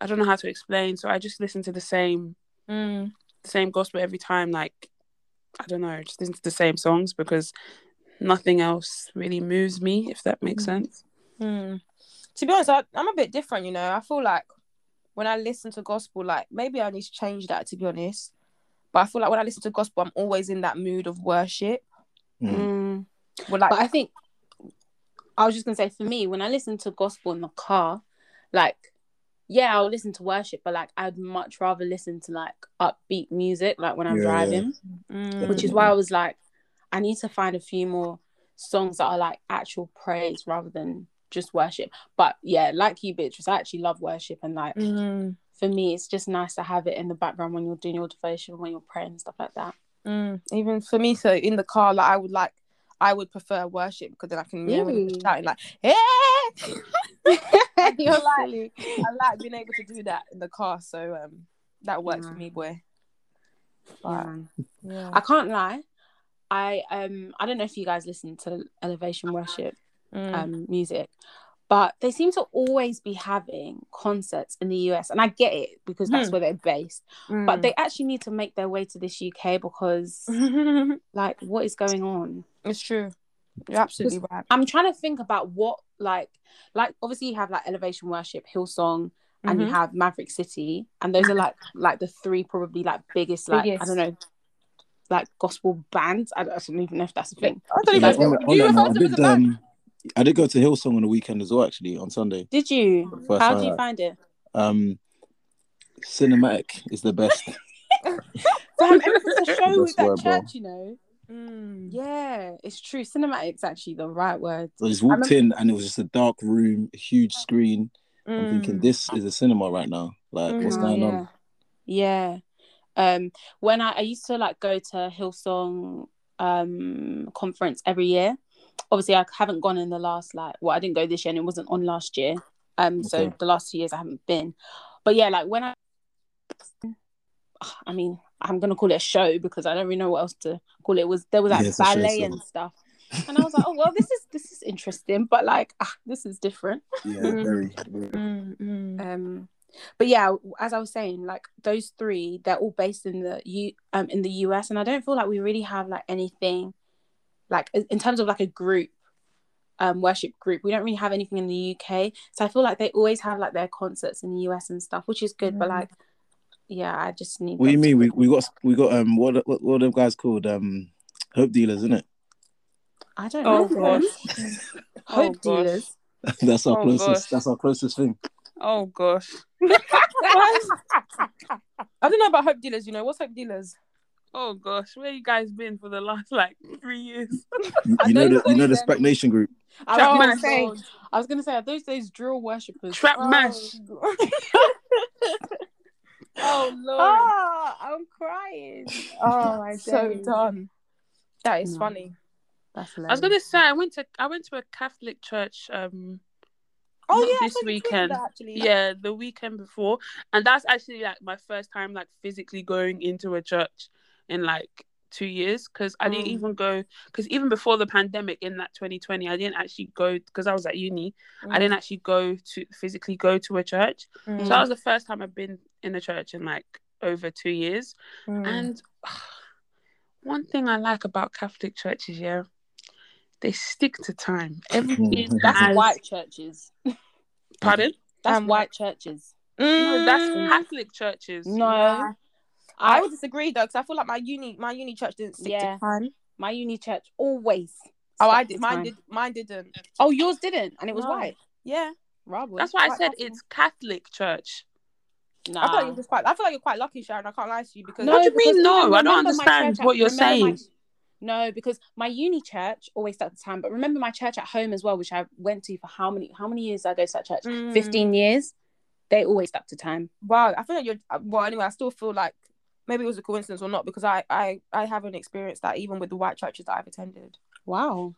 I don't know how to explain. So I just listen to the same mm, the same gospel every time. Like, I don't know, just listen to the same songs because nothing else really moves me. If that makes Mhm. sense. mm. To be honest, I, I'm a bit different. You know, I feel like when I listen to gospel, like maybe I need to change that. To be honest, but I feel like when I listen to gospel, I'm always in that mood of worship. Mm. Mm. Well, like But I think I was just gonna say for me, when I listen to gospel in the car, like yeah, I'll listen to worship, but like I'd much rather listen to like upbeat music, like when I'm Yeah, driving. mm, Which is why I was like, I need to find a few more songs that are like actual praise rather than just worship. But yeah, like you, Beatrice, I actually love worship and like mm, for me, it's just nice to have it in the background when you're doing your devotion, when you're praying and stuff like that. mm. even for me, so in the car, like I would like. I would prefer worship because then I can Really? shouting like, "Hey!" *laughs* You're like, *laughs* I like being able to do that in the car, so um, that works for me, boy. Yeah. Yeah. I can't lie. I um I don't know if you guys listen to elevation worship Mm. um music, but they seem to always be having concerts in the US, and I get it because that's Hmm. where they're based. Mm. But they actually need to make their way to this UK because *laughs* like what is going on? it's true. You're absolutely right. I'm trying to think about what like like obviously you have like elevation worship, Hillsong, and you Mhm. have Maverick City, and those are like like the three probably like biggest like I don't know like gospel bands. I don't, I don't even know if that's a thing. I don't even know. that- Do you refer to them as did a band? um, I did go to Hillsong on the weekend as well, actually on Sunday. Did you? First How time do you find it? Um, cinematic is the best. *laughs* Damn, everything's a *laughs* show with that word, bro. church, you know. Mm. Yeah, it's true. Cinematic's actually the right word. So I just walked remember- in and it was just a dark room, a huge screen. I'm thinking Mm. this is a cinema right now. Like, what's Mm. going yeah. on? Yeah. Um, when I, I used to like go to Hillsong um conference every year. Obviously, I haven't gone in the last like well, I didn't go this year, and it wasn't on last year. Um, so Okay. the last two years I haven't been. But yeah, like when I, I mean, I'm gonna call it a show because I don't really know what else to call it. it was there was like Yeah, it's a show, ballet so- and stuff, and I was like, oh well, this is this is interesting, but like ah, this is different. Yeah, very. very. Mm, mm. Um, but yeah, as I was saying, like those three, they're all based in the U um in the US, and I don't feel like we really have like anything, like in in terms of like a group, um, worship group. We don't really have anything in the UK, so I feel like they always have like their concerts in the US and stuff, which is good. But Mm. like, yeah, I just need. What do you mean? We, we got we got um what what what are them guys called um hope dealers, isn't it? I don't Oh know. gosh. *laughs* Hope Oh, gosh. dealers. *laughs* that's our Oh, closest. gosh. That's our closest thing. Oh gosh. *laughs* I don't know about Hope Dealers. You know what's Hope Dealers? Oh gosh. Where you guys been for the last like three years? *laughs* You, know the you know the Spec Nation group. I Trap was gonna say, I was gonna say, are those those drill worshippers? Trap oh, mash. *laughs* Oh lord. oh, I'm crying. Oh, my god. so days. done. That is No. funny. That's I was gonna say I went to I went to a Catholic church um Oh Not yeah, this saw you tweeted weekend. that, yeah the weekend before. And that's actually like my first time like physically going into a church in like two years because I didn't Mm. even go because even before the pandemic in that 2020 I didn't actually go because I was at uni. I didn't actually go to physically go to a church. Mm, so that was the first time I've been in a church in like over two years. Mm. and *sighs* one thing I like about Catholic churches yeah they stick to time everything Mhm. *laughs* That's has white churches. *laughs* pardon That's Um, white churches. no that's Mm, Catholic churches No, I I would disagree though, because I feel like my uni, my uni church didn't stick Yeah. to time. my uni church always. Oh, I did. Mine time. did. Mine didn't. Oh, yours didn't, and it was No. white. Yeah, Rob, That's why I said possible. it's Catholic church. Nah. I feel like you're quite. I feel like you're quite lucky, Sharon. I can't lie to you because What do you mean, no? I don't understand what you're remember my- saying. No, because my uni church always stuck to time. But remember my church at home as well, which I went to for how many how many years did I go to that church? Mm. Fifteen years. They always stuck to time. Wow, I feel like you're. Well, anyway, I still feel like maybe it was a coincidence or not because I I I haven't experienced that even with the white churches that I've attended. Wow.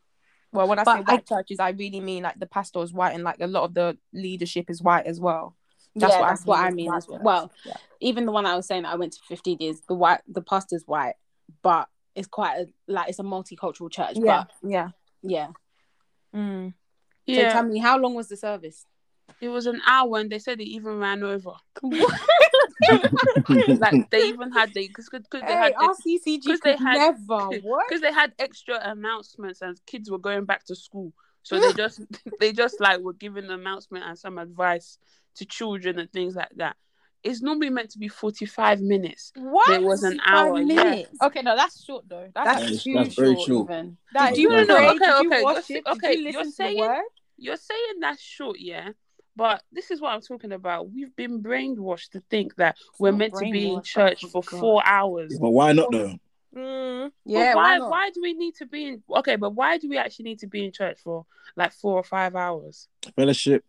Well, when I But say I- white churches, I really mean like the pastor is white and like a lot of the leadership is white as well. That's yeah, what I that's what mean I mean as well. Well, Yeah. even the one I was saying that I went to 15 years, the white, the pastor's white, but it's quite a, like it's a multicultural church. Yeah, But yeah. yeah. Mm. So Yeah, tell me, how long was the service? it was an hour, and they said it even ran over. *laughs* *laughs* like they even had the because because they had RCCG 'cause they had- never. *laughs* Because they had extra announcements and kids were going back to school so they just they just like were giving an announcement and some advice to children and things like that it's normally meant to be 45 minutes What? It was an hour, yeah. Okay, no, that's short though. That's, That's, That's- too that's very short, short. even. that Did you No, no, pray? okay, Did you okay, watch you're it? Did okay, you you're listen to saying- the you're saying that's short yeah but this is what i'm talking about we've been brainwashed to think that we're meant to be in church oh for God. four hours But why not though? Mm. But Yeah, why why why, do we need to be in okay but why do we actually need to be in church for like four or five hours Fellowship,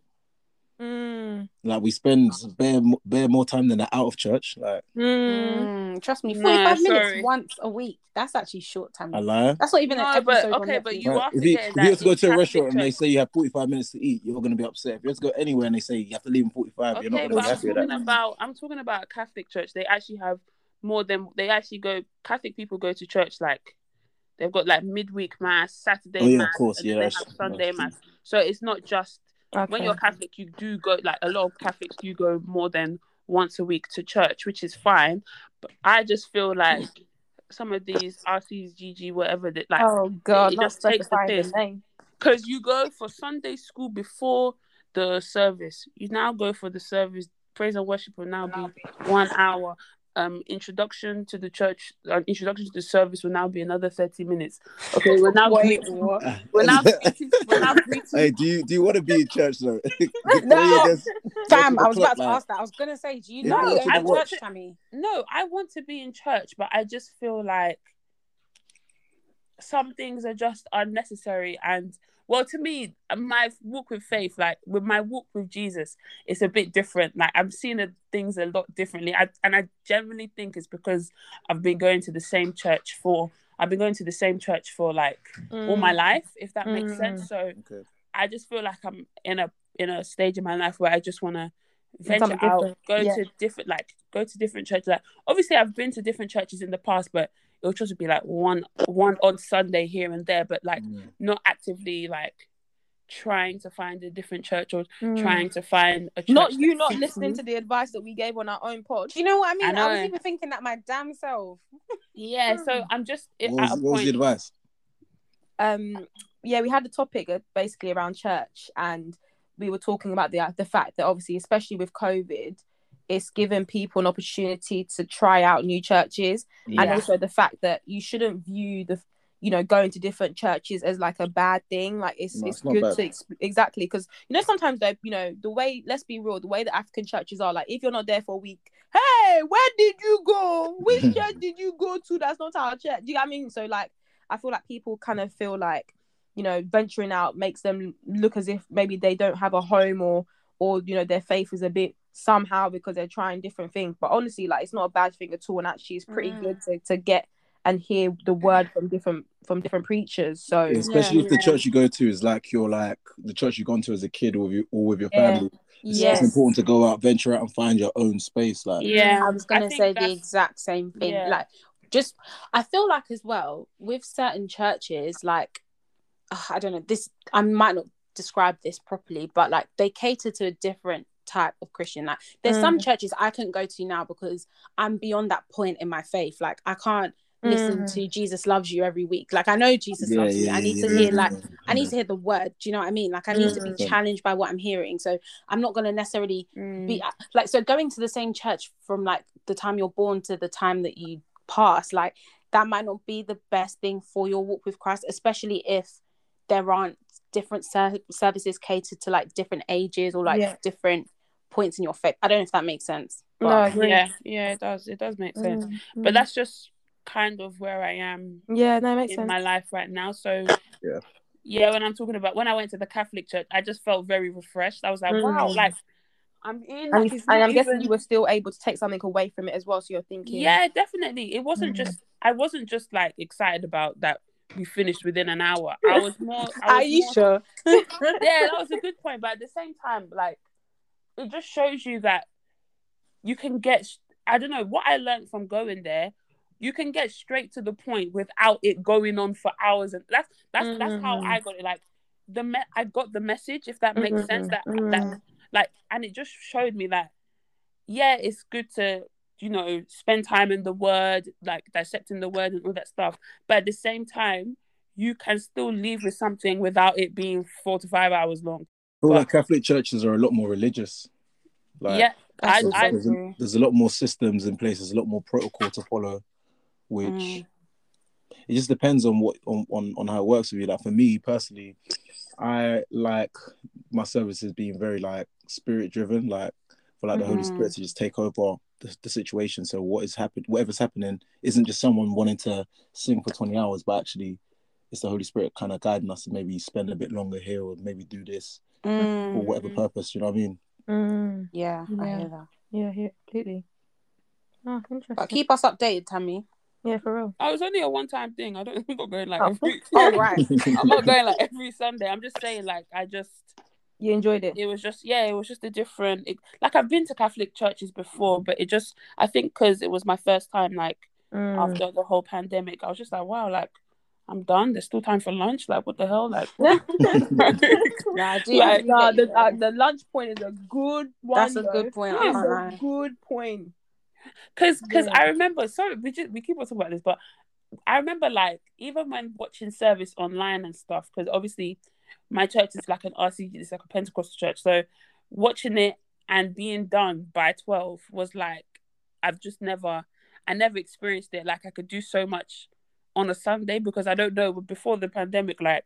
Mm. like we spend bare bare more time than that out of church. Like Mm. Mm, trust me, No, 45 sorry. minutes once a week. That's actually short time. I lie. That's not even No, an but- okay, but you Right. are If you, if you have to go to a restaurant and they say you have 45 minutes to eat, you're going to be upset. If you have to go anywhere and they say you have to leave in 45, you're not Okay, going to but be I'm talking about I'm talking about a Catholic church. They actually have more than they actually go. Catholic people go to church like they've got like midweek mass, Saturday Oh, yeah, of mass, course, and yeah, then they have Sunday mass. So it's not just Okay. when you're Catholic, you do go like a lot of Catholics do go more than once a week to church, which is fine. But I just feel like some of these RCs, GG, whatever that like oh God, it just takes the piss. because you go for Sunday school before the service. You now go for the service. Praise and worship will now be one hour. Um, introduction to the church, uh, introduction to the service will now be another thirty minutes. Okay, we're now Wait, greeting, we're now *laughs* greeting, we're now greeting. hey, do you do you want to be in church though? *laughs* No. gets- Fam, I was about to like- ask that. I was gonna say, do you Yeah, not no, go I to want church, to- No, I want to be in church, but I just feel like some things are just unnecessary. And well, to me, my walk with faith, like with my walk with Jesus, it's a bit different. Like I'm seeing the things a lot differently. I, and I generally think it's because I've been going to the same church for. I've been going to the same church for like all my life, if that makes Mm. sense. So Okay. I just feel like I'm in a in a stage in my life where I just want to venture out, go Yeah. to different like go to different churches. Like obviously, I've been to different churches in the past, but it'll just be like one one on Sunday here and there, but like Mm. not actively like trying to find a different church or Mm. trying to find a church Not you not listening me. to the advice that we gave on our own pod. Do you know what I mean? I I, was even thinking that my damn self. Yeah, so *laughs* I'm just What at was, a what was the advice? um yeah we had a topic uh, basically around church and we were talking about the the fact that obviously especially with covid it's given people an opportunity to try out new churches. And also the fact that you shouldn't view the you know going to different churches as like a bad thing. Like it's No, it's, it's good bad. to ex- exactly because you know sometimes though you know the way let's be real the way the african churches are like if you're not there for a week hey where did you go? Which *laughs* church did you go to that's not our church? Do you know what i mean? So like i feel like people kind of feel like you know venturing out makes them look as if maybe they don't have a home or or you know their faith is a bit somehow because they're trying different things but honestly like it's not a bad thing at all and actually it's pretty Mm. good to, to get and hear the word from different from different preachers so Especially if the church you go to is like you're like the church you've gone to as a kid or with you or with your Yeah. family. It's, Yes. it's important to go out, venture out, and find your own space. Like Yeah, I was gonna think say the exact same thing. Yeah. Like, just I feel like as well with certain churches, like ugh, I don't know this. I might not describe this properly, but like they cater to a different type of Christian. Like, there's some churches I couldn't go to now because I'm beyond that point in my faith. Like, I can't listen Mm. to Jesus loves you every week. Like, I know Jesus Yeah, loves me. yeah, I need yeah, to yeah, hear yeah, like yeah. I need to hear the word. Do you know what I mean? Like, I need to be Mm. challenged by what I'm hearing. So I'm not gonna necessarily Mm. be like so going to the same church from like the time you're born to the time that you pass like that might not be the best thing for your walk with christ especially if there aren't different ser- services catered to like different ages or like Yeah. different points in your faith i don't know if that makes sense No, but I agree. yeah, yeah, it does. It does make sense. Mm, But mm. that's just kind of where I am yeah that makes in sense my life right now. So Yeah. yeah, when I'm talking about when I went to the Catholic church, I just felt very refreshed. I was like, wow, Mm. like I'm in. and, Like, it's and i'm guessing you were still able to take something away from it as well so you're thinking Yeah, definitely. It wasn't Mm. just I wasn't just like excited about that we finished within an hour. I *laughs* was more. I Are you more- sure? *laughs* yeah, that was a good point. But at the same time, like, it just shows you that you can get. I don't know what I learned from going there. You can get straight to the point without it going on for hours, and that's that's that's how. I got it. Like the me- I got the message, if that makes sense. Mhm, That mhm. that like, and it just showed me that yeah, it's good to you know spend time in the word, like dissecting the word and all that stuff. But at the same time, you can still leave with something without it being four to five hours long. But- like Catholic churches are a lot more religious. Like, yeah, I, there's, I, there's, a, there's a lot more systems in place. There's a lot more protocol to follow, which Mm. it just depends on what on, on on how it works with you. Like for me personally, I like my services being very like spirit driven. Like for like the Holy Mhm. Spirit to just take over the, the situation. So what is happening, whatever's happening, isn't just someone wanting to sing for twenty hours, but actually it's the Holy Spirit kind of guiding us to maybe spend a bit longer here or maybe do this for Mm, whatever purpose. You know what I mean? Mm, yeah, I Yeah. hear that. yeah, yeah, completely. Oh, interesting. But keep us updated, Tammy. yeah, for real. I was only a one time thing. I don't *laughs* I'm not going like Oh. every *laughs* Oh right. *laughs* I'm not going like every Sunday. I'm just saying like I just You enjoyed it. it was just yeah, it was just a different it, like I've been to Catholic churches before, but it just I think because it was my first time like Mm. after the whole pandemic, I was just like, wow, like I'm done. There's still time for lunch. Like what the hell? Like *laughs* *laughs* Nah, *laughs* I do. Like- Nah, the, uh, the lunch point is a good one. That's a though. good point. It's I a can't good point. Cause, cause Yeah. I remember. Sorry, we just we keep on talking about this, but I remember like even when watching service online and stuff. Because obviously, my church is like an RCG, it's like a Pentecostal church. So watching it and being done by twelve was like I've just never, I never experienced it. Like I could do so much on a Sunday because I don't know. But before the pandemic, like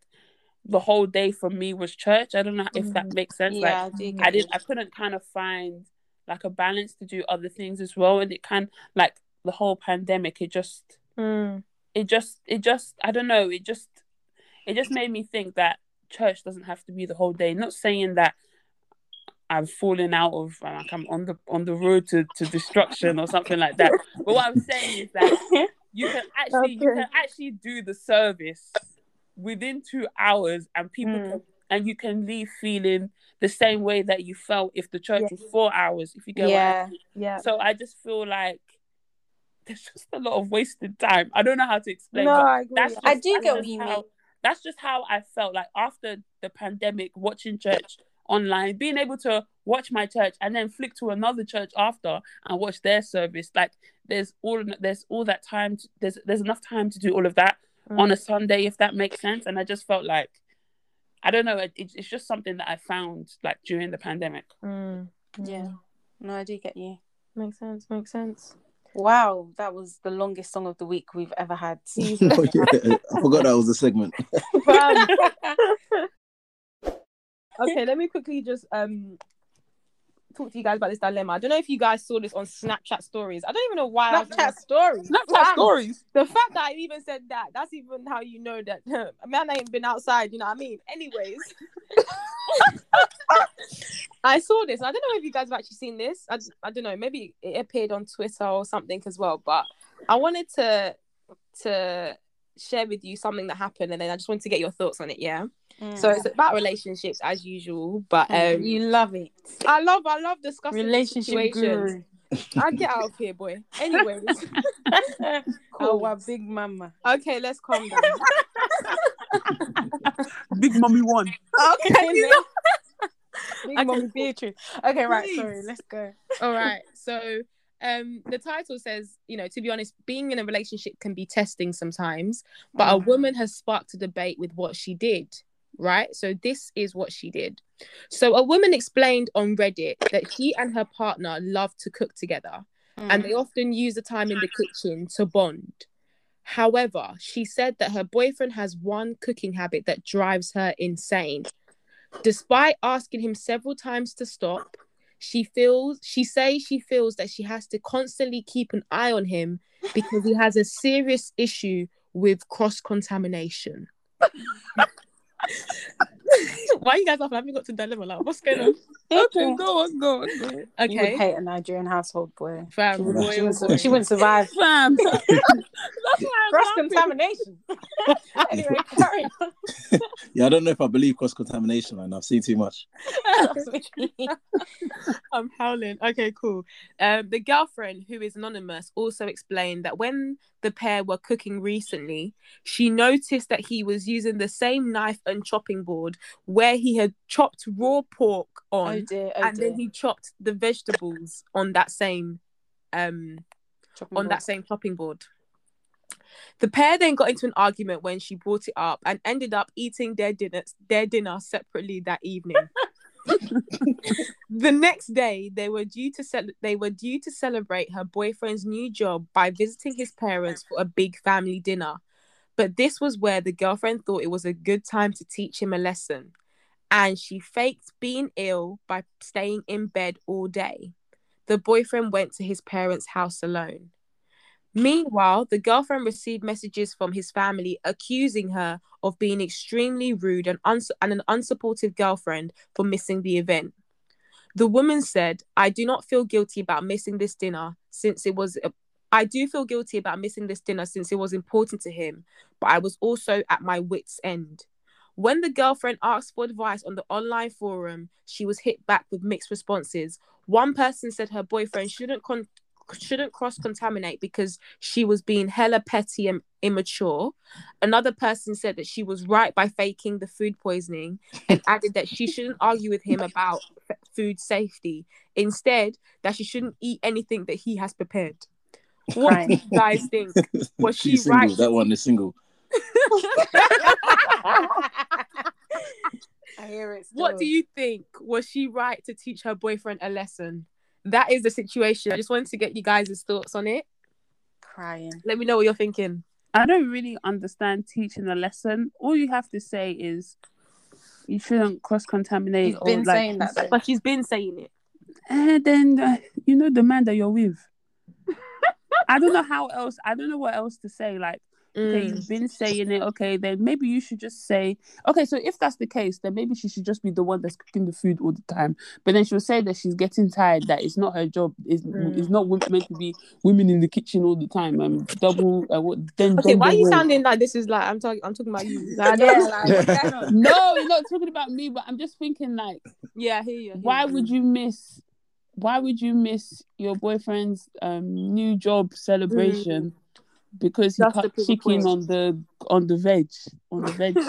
the whole day for me was church. I don't know if that makes sense. Like I I did you. I couldn't kind of find like a balance to do other things as well and it can like the whole pandemic it just Mm. it just it just I don't know it just it just made me think that church doesn't have to be the whole day not saying that I've fallen out of like I'm on the on the road to, to destruction or something like that but what I'm saying is that *laughs* you can actually you can actually do the service within two hours and people Mm. can and you can leave feeling the same way that you felt if the church Yeah. was four hours if you get what I Yeah. mean. Yeah. so I just feel like there's just a lot of wasted time I don't know how to explain No, I agree. that's just, I do get what you how, mean. that's just how I felt like after the pandemic watching church online being able to watch my church and then flick to another church after and watch their service like there's all there's all that time to, there's there's enough time to do all of that Mm. on a Sunday if that makes sense and I just felt like I don't know it, it's it's just something that I found like during the pandemic Mm. Yeah. No, I do get you. Makes sense. Makes sense. Wow, that was the longest song of the week we've ever had. *laughs* oh, yeah. I forgot that was a segment. *laughs* *laughs* Okay, let me quickly just um talk to you guys about this dilemma. I don't know if you guys saw this on Snapchat stories. I don't even know why. I was Snapchat on- stories. Snapchat Fam. stories The fact that I even said that, that's even how you know that *laughs* a man ain't been outside, you know what I mean? Anyways. *laughs* I saw this. I don't know if you guys have actually seen this. I, I don't know. Maybe it appeared on Twitter or something as well. But I wanted to to share with you something that happened, and then I just wanted to get your thoughts on it. Yeah. So it's about relationships as usual, but um, you love it. I love I love discussing Relationship situations. guru. I get out of here, boy. Anyways, Oh, *laughs* our big mama. okay, let's calm down. *laughs* big mommy one okay, Big Okay. Mommy Beatrice. Okay, right. Please. Sorry. Let's go. all right. So um the title says, you know, to be honest, being in a relationship can be testing sometimes, but a Mm. woman has sparked a debate with what she did. Right. So this is what she did. So a woman explained on Reddit that she and her partner love to cook together. and they often use the time in the kitchen to bond. However, she said that her boyfriend has one cooking habit that drives her insane. Despite asking him several times to stop, she feels she says she feels that she has to constantly keep an eye on him because he has a serious issue with cross contamination. *laughs* Why you guys laughing? I haven't got to dilemma. Like, what's going on? *laughs* Okay, go on, go on. Go on. You would hate a Nigerian household boy. fam. She boy, wouldn't, she oh wouldn't, boy. she wouldn't survive. Fam. *laughs* cross contamination. anyway, carry. Yeah, I don't know if I believe cross contamination, and I've seen too much. I'm howling. Okay, cool. Um, the girlfriend, who is anonymous, also explained that when the pair were cooking recently, she noticed that he was using the same knife and chopping board where he had chopped raw pork on, Oh dear, oh and dear. then he chopped the vegetables on that same um Chopping on board. that same chopping board. The pair then got into an argument when she brought it up and ended up eating their dinner their dinner separately that evening. *laughs* the next day, they were due to cel- they were due to celebrate her boyfriend's new job by visiting his parents for a big family dinner. But this was where the girlfriend thought it was a good time to teach him a lesson, and she faked being ill by staying in bed all day. The boyfriend went to his parents' house alone. Meanwhile, the girlfriend received messages from his family accusing her of being extremely rude and, uns- and an unsupportive girlfriend for missing the event. The woman said, I do not feel guilty about missing this dinner since it was. I do feel guilty about missing this dinner since it was important to him, but I was also at my wits' end. When the girlfriend asked for advice on the online forum, she was hit back with mixed responses. One person said her boyfriend shouldn't con- shouldn't cross contaminate because she was being hella petty and immature. Another person said that she was right by faking the food poisoning and added that she shouldn't argue with him about food safety. Instead, that she shouldn't eat anything that he has prepared. What do you guys think? *laughs* Was she She's single. right? That one is single. *laughs* I hear it. What do you think? Was she right to teach her boyfriend a lesson? That is the situation. I just wanted to get you guys' thoughts on it. crying? Let me know what you're thinking. I don't really understand teaching a lesson. All you have to say is you shouldn't cross contaminate. You've been saying that, though. But she's been saying it. And then uh, you know the man that you're with. I don't know how else. I don't know what else to say. Like, okay, Mm. you've been saying it. Okay, then maybe you should just say, okay. So if that's the case, then maybe she should just be the one that's cooking the food all the time. But then she'll say that she's getting tired. That it's not her job. It's, Mm. it's not meant to be women in the kitchen all the time. Um, double. Uh, what? Then Okay, why are you sounding like this is like I'm talking I'm talking about you. Like, *laughs* Yeah, like? *laughs* No, you're not talking about me. But I'm just thinking like. yeah, I hear you. I hear why you. would you miss why would you miss your boyfriend's um new job celebration because he Just to cut chicken point. on the on the veg on the veg *laughs*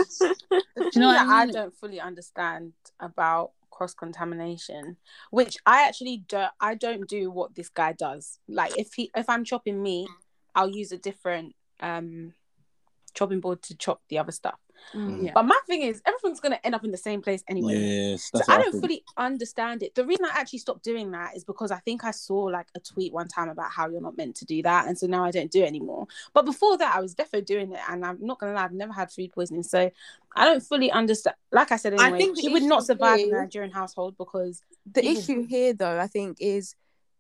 The thing you know what that I I don't fully understand about cross contamination, which I actually don't, I don't do what this guy does. Like if he, if I'm chopping meat, I'll use a different um chopping board to chop the other stuff. Mm. yeah But my thing is, everything's gonna end up in the same place anyway. Yes, So that's I don't think. fully understand it. The reason I actually stopped doing that is because I think I saw like a tweet one time about how you're not meant to do that, and so now I don't do it anymore. But before that, I was definitely doing it, and I'm not gonna lie, I've never had food poisoning, so I don't fully understand. Like I said, I think the he would not issue survive in a Nigerian household because the People- issue here though i think is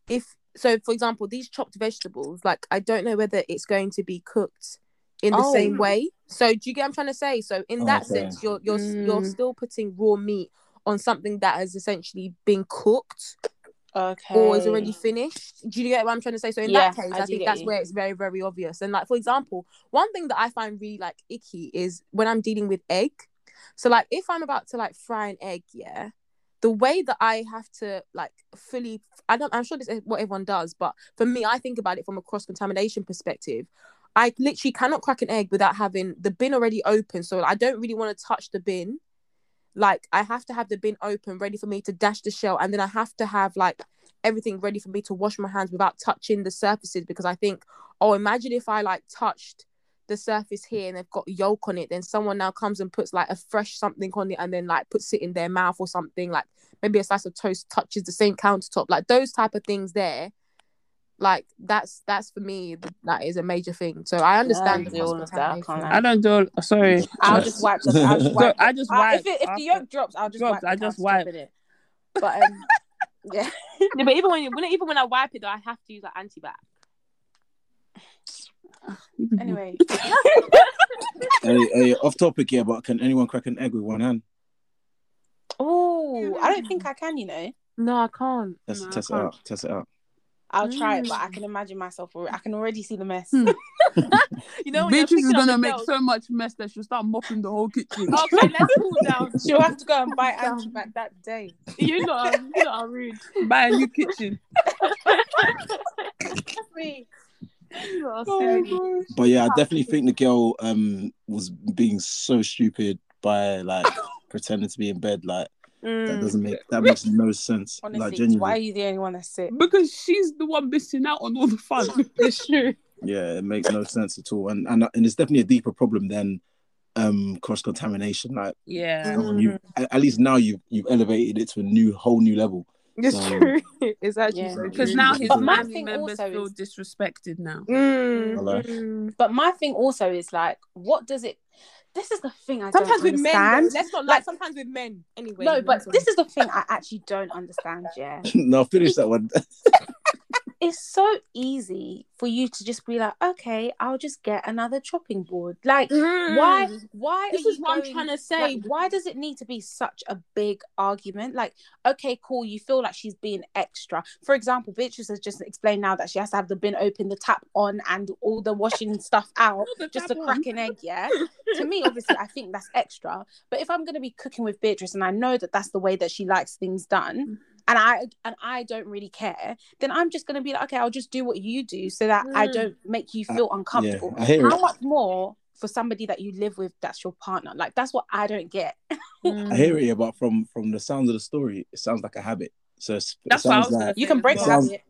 if so for example these chopped vegetables like i don't know whether it's going to be cooked in the Oh. same way so do you get what i'm trying to say so in that Okay. sense you're you're you're Mm. still putting raw meat on something that has essentially been cooked okay, or is already finished do you get what i'm trying to say so in Yeah, that case I i, think that's you. where it's very very obvious and like for example one thing that i find really like icky is when i'm dealing with egg so like if i'm about to like fry an egg yeah the way that I have to like fully I don't I'm sure this is what everyone does, but for me, I think about it from a cross contamination perspective. I literally cannot crack an egg without having the bin already open. So I don't really want to touch the bin. Like I have to have the bin open, ready for me to dash the shell, and then I have to have like everything ready for me to wash my hands without touching the surfaces because I think, oh, imagine if I like touched the surface here and they've got yolk on it, then someone now comes and puts like a fresh something on it and then like puts it in their mouth or something. Like maybe a slice of toast touches the same countertop. Like those type of things there. Like that's that's for me that is a major thing. So I understand do all of that, I can't cross-contamination. lie. I don't do sorry I'll just wipe. The, I'll just *laughs* wipe. I just I- wipe if it, if the yolk drops, I'll just drops, wipe. I just wipe. it. But um, *laughs* yeah. Yeah, but even when you when even when I wipe it, though, I have to use like antibac. *laughs* Anyway, hey, hey, off topic here, but can anyone crack an egg with one hand? oh I don't think I can. You know, No, I can't. Test, No, test it can't. out. Test it out. I'll try it, but Mm. I can imagine myself. alre- I can already see the mess. Hmm. *laughs* You know, Beatrice is gonna make girls- so much mess that she'll start mopping the whole kitchen. *laughs* Okay, let's cool down. *laughs* She'll have to go and buy Down. antibac that day. You know, I'm- you know, I'm rude. Buy a new kitchen. You know, I'm Oh, But yeah, I definitely think the girl um was being so stupid by like pretending to be in bed. Like that Mm. doesn't make that makes no sense. like genuinely. why are you the only one that's sick? Because she's the one missing out on all the fun. *laughs* It's true. Yeah, it makes no sense at all. And and and it's definitely a deeper problem than um cross contamination. Like yeah. someone you at at least now you've you've elevated it to a new whole new level. It's So- true. *laughs* It's actually Yeah. so Because now his But my family members feel is- disrespected now. Mm, Hello. mm. But my thing also is like, what does it? This is the thing I Sometimes don't with men, though, let's not like Like- sometimes with men. Anyway, no, but this is the thing I actually don't understand. Yeah, *laughs* no, finish that one. *laughs* it's so easy for you to just be like, okay, I'll just get another chopping board. Like, why. why? Mm. Why This is what I'm trying to say. Like, why does it need to be such a big argument? Like, okay, cool, you feel like she's being extra. For example, Beatrice has just explained now that she has to have the bin open, the tap on, and all the washing stuff *laughs* out just to crack an egg. Yeah. to me, obviously, I think that's extra. But if I'm going to be cooking with Beatrice and I know that that's the way that she likes things done. And I and I don't really care. Then I'm just gonna be like, okay, I'll just do what you do, so that I Mm. don't make you Uh, feel uncomfortable. I hear How it. much more for somebody that you live with that's your partner? Like that's what I don't get. *laughs* I hear it, but from from the sounds of the story, it sounds like a habit. So it's, it That's what I was like You can break a sounds- habit.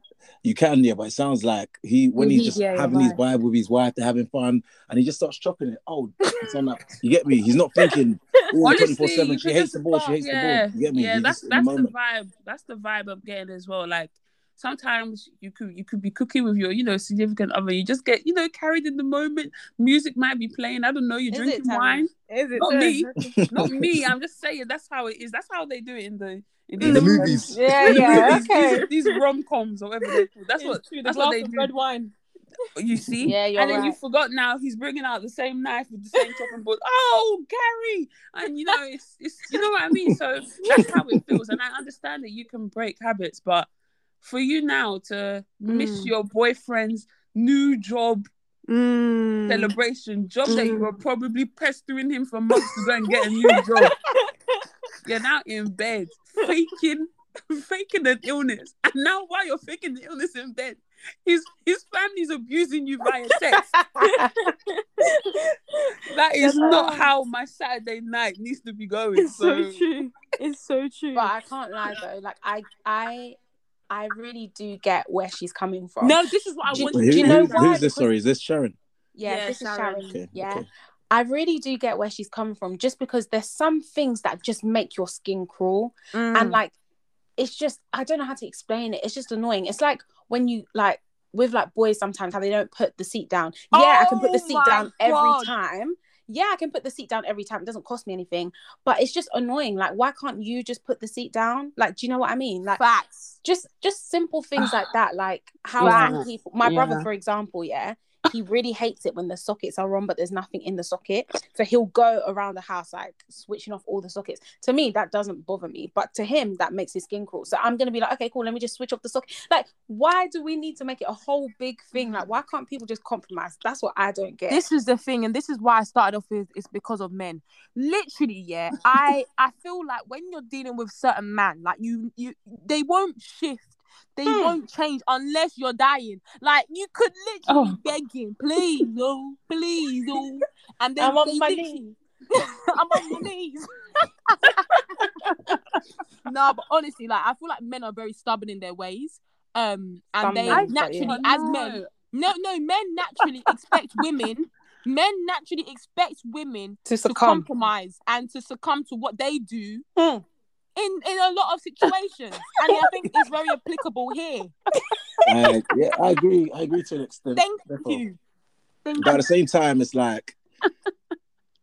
You can, yeah, but it sounds like he when Yeah, he's just yeah, having his vibe with his wife, they're having fun, and he just starts chopping it. Oh, *laughs* it's on that. You get me? He's not thinking all *laughs* oh, Honestly, 24 7. She hates the ball, she hates yeah, the ball. You get me? Yeah, He's that's just in the that's the vibe. That's the vibe I'm getting as well. Like sometimes you could you could be cooking with your you know significant other. You just get you know carried in the moment. Music might be playing. I don't know. You're Is drinking Tammy? wine. Is it Not me. *laughs* Not me. I'm just saying that's how it is. That's how they do it in the in, *laughs* In the movies. Yeah, yeah, movies, okay. These, these *laughs* rom coms or whatever they're called. That's what It's true, the that's what they of do. red wine. You see? Yeah, you're and then you forgot now he's bringing out the same knife with the same chopping board. Oh, Gary! And you know, it's it's you know what I mean. So that's how it feels, and I understand that you can break habits, but for you now to miss Mm. your boyfriend's new job Mm. celebration, job that you Mm. were probably pestering him for months to go and get a new job. *laughs* You're now in bed faking *laughs* faking an illness, and now while you're faking the illness in bed, his his family's abusing you via text. *laughs* That is not how my Saturday night needs to be going. It's so so true. It's so true. But I can't lie though. Like I, I, I really do get where she's coming from. no, this is what I Do- want. Wait, do who, you know who- why? who's this? Because- Sorry, is this Sharon? Yeah, Yeah, this is Sharon. Sharon. Okay. yeah. okay. I really do get where she's coming from, just because there's some things that just make your skin crawl, Mm. and like, it's just I don't know how to explain it. It's just annoying. It's like when you like with like boys sometimes how they don't put the seat down. Yeah, I can put the Oh seat down every God. time. Yeah, I can put the seat down every time. It doesn't cost me anything, but it's just annoying. Like, why can't you just put the seat down? Like, do you know what I mean? Like, facts. just just simple things like *sighs* that like how Yeah. people my Yeah. brother for example yeah he really hates it when the sockets are on but there's nothing in the socket so he'll go around the house like switching off all the sockets to me that doesn't bother me but to him that makes his skin crawl so i'm gonna be like okay cool let me just switch off the socket like why do we need to make it a whole big thing like why can't people just compromise that's what i don't get This is the thing, and this is why I started off with it's because of men. Literally, yeah. I I feel like when you're dealing with certain man, like you you they won't shift. They Hmm. won't change unless you're dying. Like you could literally Oh. begging, please, oh, please, oh, and then i'm on they my knees *laughs* I'm on my knees. *laughs* no, but honestly, like I feel like men are very stubborn in their ways. Um, and Some they naturally, as men, no, no, men naturally expect women. Men naturally expect women to to compromise and to succumb to what they do Hmm. In in a lot of situations, and I think it's very applicable here. I, yeah, I agree. I agree to an extent. Thank Therefore. you. Thank But at the same time, it's like,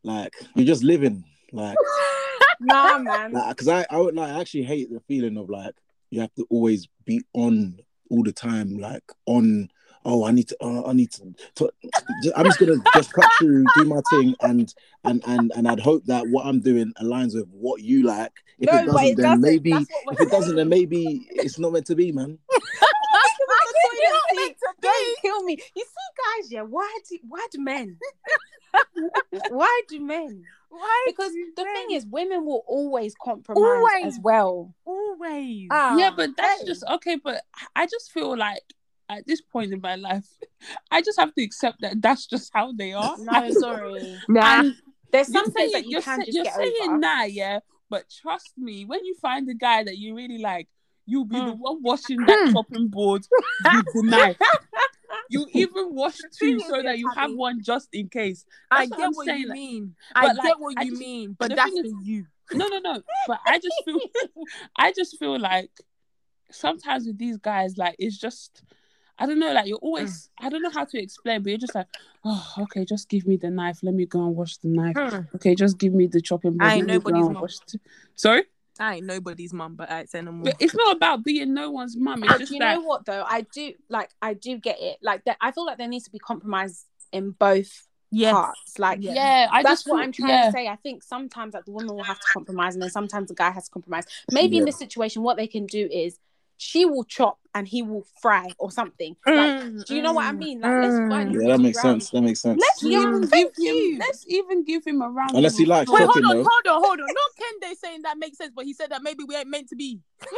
like you're just living, like, *laughs* nah man because I, I would like I actually hate the feeling of like you have to always be on all the time, like on oh, I need to, uh, I need to, to. I'm just gonna just cut through, do my thing, and and and and I'd hope that what I'm doing aligns with what you like. If No, it doesn't, it then doesn't. maybe if we're it doesn't, then maybe it's not meant to be, man. *laughs* You're not meant to Don't kill me. You see, guys, yeah, why do why do men? *laughs* why do men? Why? Because the men? thing is, women will always compromise Always. as well. always. Ah, yeah, but that's hey. just okay. But I just feel like at this point in my life, *laughs* I just have to accept that that's just how they are. no, sorry. *laughs* nah. And There's you're some things that you you're can say- just you're get saying over. nah, yeah. But trust me, when you find a guy that you really like, you'll be the Hmm. one washing that chopping board with the *laughs* knife. You even wash two so that you have one just in case. I That's what get I'm what saying, you like- mean. but, I like, get what you just- mean, but but that's is- you. No, no, no. But I just feel, I just feel like sometimes with these guys, like it's just, I don't know, like you're always, I don't know how to explain, but you're just like, oh, okay, just give me the knife. Let me go and wash the knife. Hmm. Okay, just give me the chopping board. I ain't Let me go nobody's and mom. wash the- Sorry, I ain't nobody's mum, but I say no more. but it's not about being no one's mum. It's But just you that know what though? I do like I do get it. Like that I feel like there needs to be compromise in both yes. parts. Like Yeah. yeah, I that's just what feel- I'm trying yeah. to say. I think sometimes like the woman will have to compromise and then sometimes the guy has to compromise. Maybe in this situation, what they can do is she will chop and he will fry or something. Like, Mm, do you know what I mm, mean? Like let's mm. find Yeah, that makes ground. sense. That makes sense. Let's Yeah, even give thank him. Let's even give him a round. Unless he likes Wait, applause. hold on, though. hold on, hold on. Not Kende saying that makes sense, but he said that maybe we ain't meant to be. *laughs*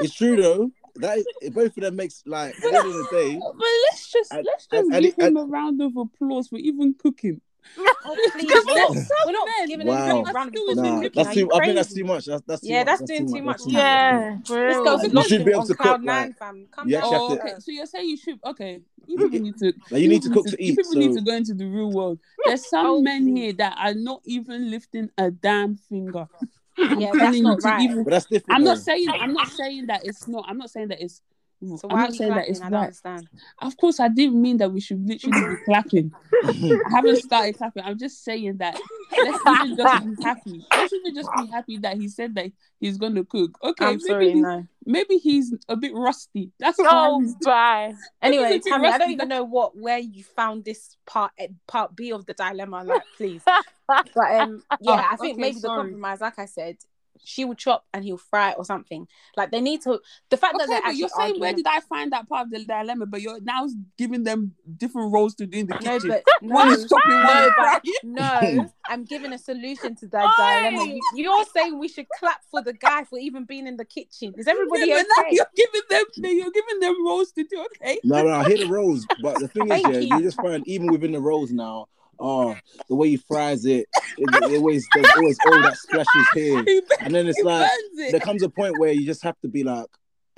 It's true though. That is, both of them makes like at the end of the day. But let's just And- let's and- just and give it- him a round of applause for even cooking. Oh, please, we're not, we're not giving Wow. him round of Nah, applause. Nah, for cooking. that's too. you I think that's too much. That's that's too Yeah, much. that's doing too That's much. too Yeah, This bro. girl's You should be able to cook, nine, like- fam. Come you down. Oh, okay. So you're saying you should okay. You people need to. Like, you need to cook to You eat. people need to go into the real world. There's some Oh, men here that are not even lifting a damn finger. Yeah, that's not right. even- but that's different. I'm not saying. I'm not saying that it's not. I'm not saying that it's. So I'm why are not we saying that it's I don't right. understand. Of course, I didn't mean that we should literally be clapping. *laughs* I haven't started clapping. I'm just saying that let's even just be happy. Let's even just be happy that he said that he's gonna cook. Okay, I'm maybe sorry, he- no. maybe he's a bit rusty. That's why Oh, he's bye. *laughs* Anyway, Maybe Tammy, I don't even know what where you found this part eh, part B of the dilemma. Like, please. *laughs* But um, yeah, I think okay, maybe the compromise, like I said, she will chop and he'll fry it or something. Like they need to. The fact that Okay, they're but you're saying where did I find that part of the dilemma? But you're now giving them different roles to do in the No, kitchen. but *laughs* one no, is chopping, one no, is but no, *laughs* I'm giving a solution to that dilemma. You, you're saying we should clap for the guy for even being in the kitchen. Is everybody Yeah, but now okay? you're giving them, you're giving them roles to do. Okay. No, no, I hear the rolls, but the thing is, Thank yeah, you. you just find even within the rolls now, oh, the way he fries it, it, it always there's always all that splashes *laughs* here, and then it's like it. there comes a point where you just have to be like,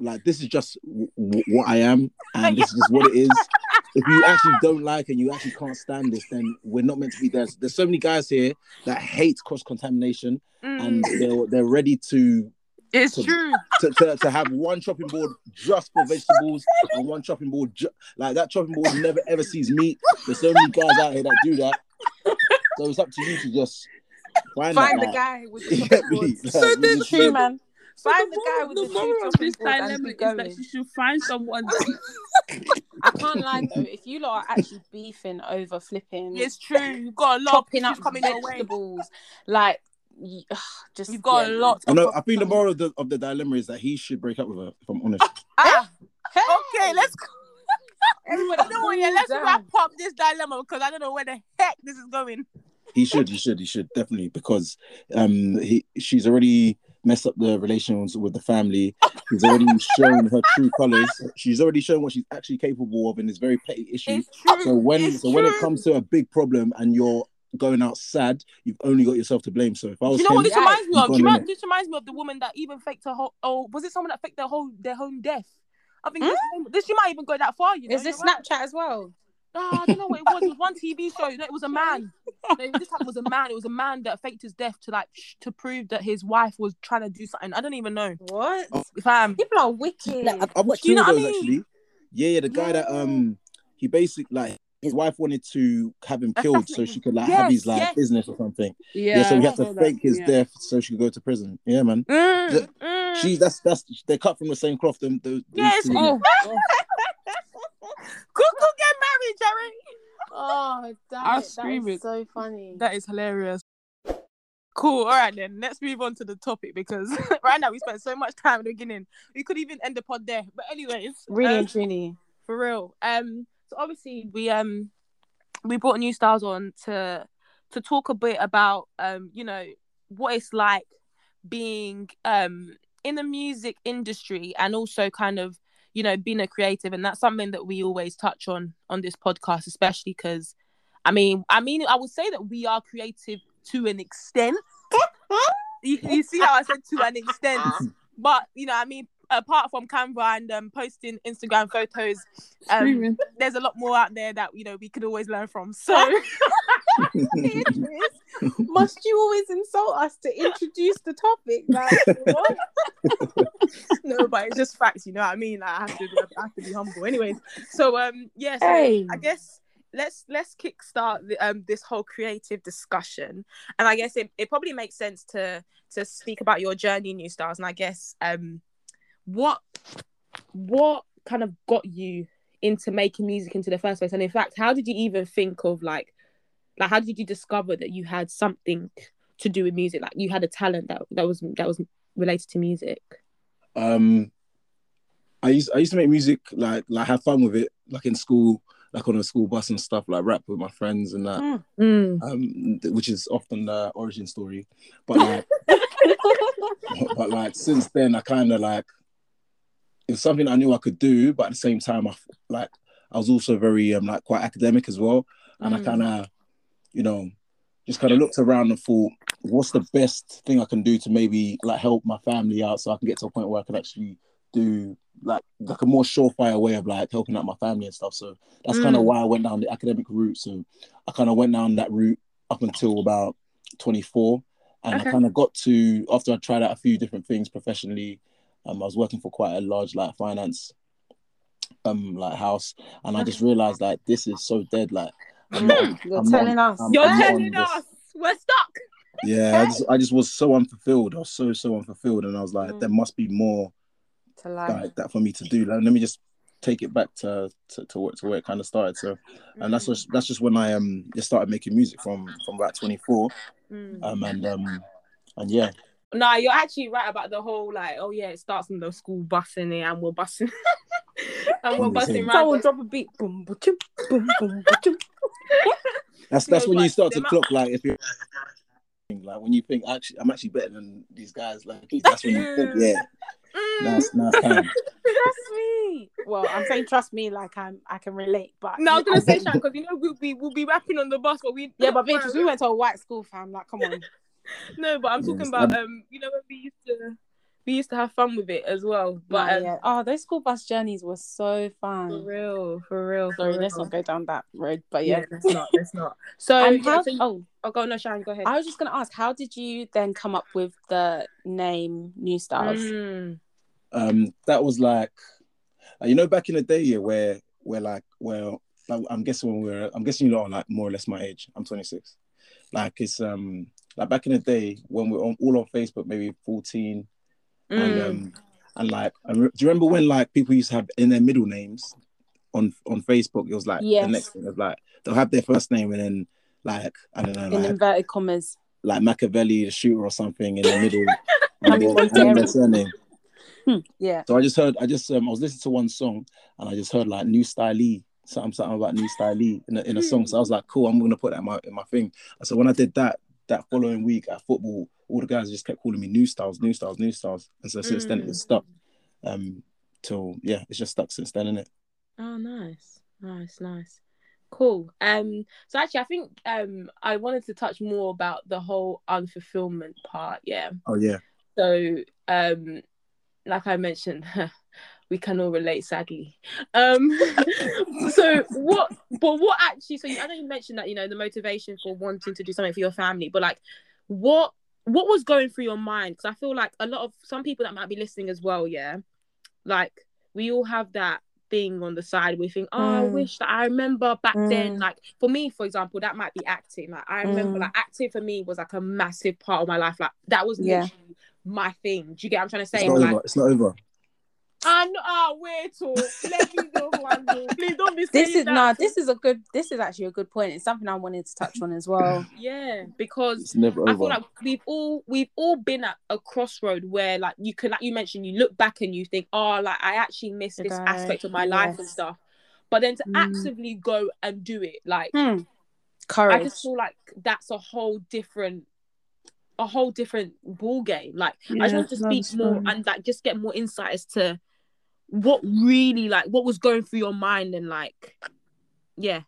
like this is just w- w- what I am, and this is just what it is. If you actually don't like and you actually can't stand this, then we're not meant to be there. There's so many guys here that hate cross contamination, and Mm, they're they're ready to it's to- true. to, to, to have one chopping board just for vegetables and one chopping board ju- like that chopping board never ever sees meat. There's so many guys out here that do that. So it's up to you to just find, Find that the guy with the *laughs* You chopping get. Like, So you then- just- True, man. So Find the the guy with the the two moral of this boards and dilemma be is that you should find someone. *laughs* I can't lie though. If you lot are actually beefing over flipping, It's true. You've got a lot of chopping up issues coming your way. vegetables, like y- ugh, just You've got yeah, a lot. I know. of- I think the moral of the, of the dilemma is that he should break up with her. If I'm honest, *laughs* Ah, Hey! okay, let's go. *laughs* Everybody You know what, yeah, cool let's down. wrap up this dilemma because I don't know where the heck this is going. he should. He should. He should definitely because um he she's already messed up the relations with the family. She's already shown her true colors. She's already shown what she's actually capable of in this very petty issue. It's true. So when It's so when it comes to a big problem and you're going out sad, you've only got yourself to blame. So if I Do was you know what him, this reminds me of? Do you in know, this reminds me of the woman that even faked her whole. Oh, was it someone that faked their whole their own death? I think this, this you might even go that far. You know, Is this you're right. Snapchat as well? No, I don't know what it was. It was one TV show. No, it was a *laughs* man. No, this time it was a man. It was a man that faked his death to like sh- to prove that his wife was trying to do something. I don't even know. What? Fam, People are wicked. Like, I, I watched You two know of what I mean? actually. Yeah, yeah, the guy that um he basically like his wife wanted to have him killed so she could like Yes, have his like yes. business or something. Yeah, Yeah, so he I had to saw that, fake his yeah. death so she could go to prison. Yeah, man. Mm, The- mm. She that's that's they cut from the same cloth. Them those these Yes. two women. Oh, *laughs* Cuckoo get married, Jerry. Oh, damn I'll it. That scream is it. so funny. That is hilarious. Cool. All right then. Let's move on to the topic because *laughs* right now we spent so much time at the beginning. We could even end the pod there. But anyways, really um, and truly. for real. Um. So obviously we um we brought new styles on to to talk a bit about um you know what it's like being um in the music industry and also kind of you know being a creative. And that's something that we always touch on on this podcast especially because i mean i mean i would say that we are creative to an extent. *laughs* You, you see how i said to an extent. *laughs* But you know i mean apart from canva and um, posting instagram photos um, there's a lot more out there that you know we could always learn from so *laughs* *laughs* must you always insult us to introduce the topic? Like, *laughs* no, but it's just facts, you know what I mean? Like, I have to, I have to be humble. Anyways, so um, yeah, so Hey. I guess let's let's kickstart um this whole creative discussion, and I guess it, it probably makes sense to to speak about your journey New Styles, and I guess um, what what kind of got you into making music into the first place, and in fact, how did you even think of like like how did you discover that you had something to do with music, like you had a talent that that was that was related to music? Um, I used I used to make music like like have fun with it, like in school, like on a school bus and stuff, like rap with my friends and that. Mm. Um, which is often the origin story. But like, *laughs* *laughs* but like since then, I kind of like it was something I knew I could do, but at the same time, I like I was also very um like quite academic as well, and I Mm. kind of, you know, just kind of looked around and thought, what's the best thing I can do to maybe like help my family out, so I can get to a point where I can actually do like like a more surefire way of like helping out my family and stuff. So that's kind of Mm. why I went down the academic route. So I kind of went down that route up until about 24. And Okay. I kind of got to after I tried out a few different things professionally. Um, I was working for quite a large like finance um like house, and I just realized like this is so dead. Like I'm not, *laughs* You're I'm not- telling us. I'm- You're I'm not on telling this. us we're stuck. Yeah, I just I just was so unfulfilled. I was so so unfulfilled, and I was like, Mm. there must be more to life. like that for me to do. Like, let me just take it back to to, to, where, to where it kind of started. So, and that's just that's just when I um just started making music from from about 24. Mm. Um and um and yeah, No, you're actually right about the whole like, oh yeah, it starts in the school busing it, and we're busing, *laughs* and we're I'm busing same. round. Someone drop a beat. Boom, boom, boom, boom, boom, boom. that's that's No, when you start to clock like if you're like when you think actually I'm actually better than these guys. Like that's when you think *laughs* yeah, Mm. now it's time. Trust me. Well, I'm saying trust me, like I'm, I can relate. But No, I was gonna say *laughs* Shan because you know we'll be we'll be rapping on the bus, but we yeah, but Beatrice, we went to a white school, fam. Like, come on. No, but I'm talking about um, you know when we used to we used to have fun with it as well. But Nah, um, yeah. Oh, those school bus journeys were so for fun. real, for real. Sorry, for let's real. not go down that road. But Yeah, yeah. let's not, let's not. *laughs* So, And yeah, how, so you- oh, oh, go no, Shine, go ahead. I was just gonna ask, how did you then come up with the name New Styles? Mm. um that was like uh, you know back in the day yeah where where like well like, i'm guessing when we are i'm guessing you lot are like more or less my age i'm 26 like it's um like back in the day when we we're on, all on facebook maybe 14 and Mm. um and like do you remember when like people used to have in their middle names on on facebook it was like Yes. the next thing was like they'll have their first name and then like i don't know In like, inverted commas. like machiavelli the shooter or something in the middle *laughs* and then, and then their surname Yeah. so I just heard, I just, um, I was listening to one song and I just heard like New Style something, something about New Style in a, in a song. So I was like, cool, I'm going to put that in my, in my thing. And so when I did that, that following week at football, all the guys just kept calling me New Styles, New Styles, New Styles. And so since then Mm. it's stuck. Um, till yeah, it's just stuck since then, isn't it? Oh, nice, nice, nice, cool. Um, so actually, I think um, I wanted to touch more about the whole unfulfillment part. Yeah. Oh yeah. So, um, like I mentioned, *laughs* we can all relate, sadly. Um, *laughs* so what? But what actually? So you, I know you mentioned that you know the motivation for wanting to do something for your family, but like, what? What was going through your mind? Because I feel like a lot of some people that might be listening as well, yeah, like we all have that thing on the side. We think, oh, I Mm. wish that I remember back then. Mm. Like for me, for example, that might be acting. Like I remember, Mm. like acting for me was like a massive part of my life. Like that was Yeah. my thing. Do you get what I'm trying to It's say? not Like, over. It's not over. And ah, wait, oh, let me know one. oh. Please don't be This is that. no. This is a good. This is actually a good point. It's something I wanted to touch on as well. *sighs* yeah, because It's never I over. feel like we've all we've all been at a crossroad where like you can like you mentioned you look back and you think oh like I actually missed Did this I? aspect of my life and stuff, but then to Mm. actively go and do it like Hmm. I just feel like that's a whole different a whole different ball game. Like I just want to speak more fine. and like just get more insight as to what really like what was going through your mind and like yeah,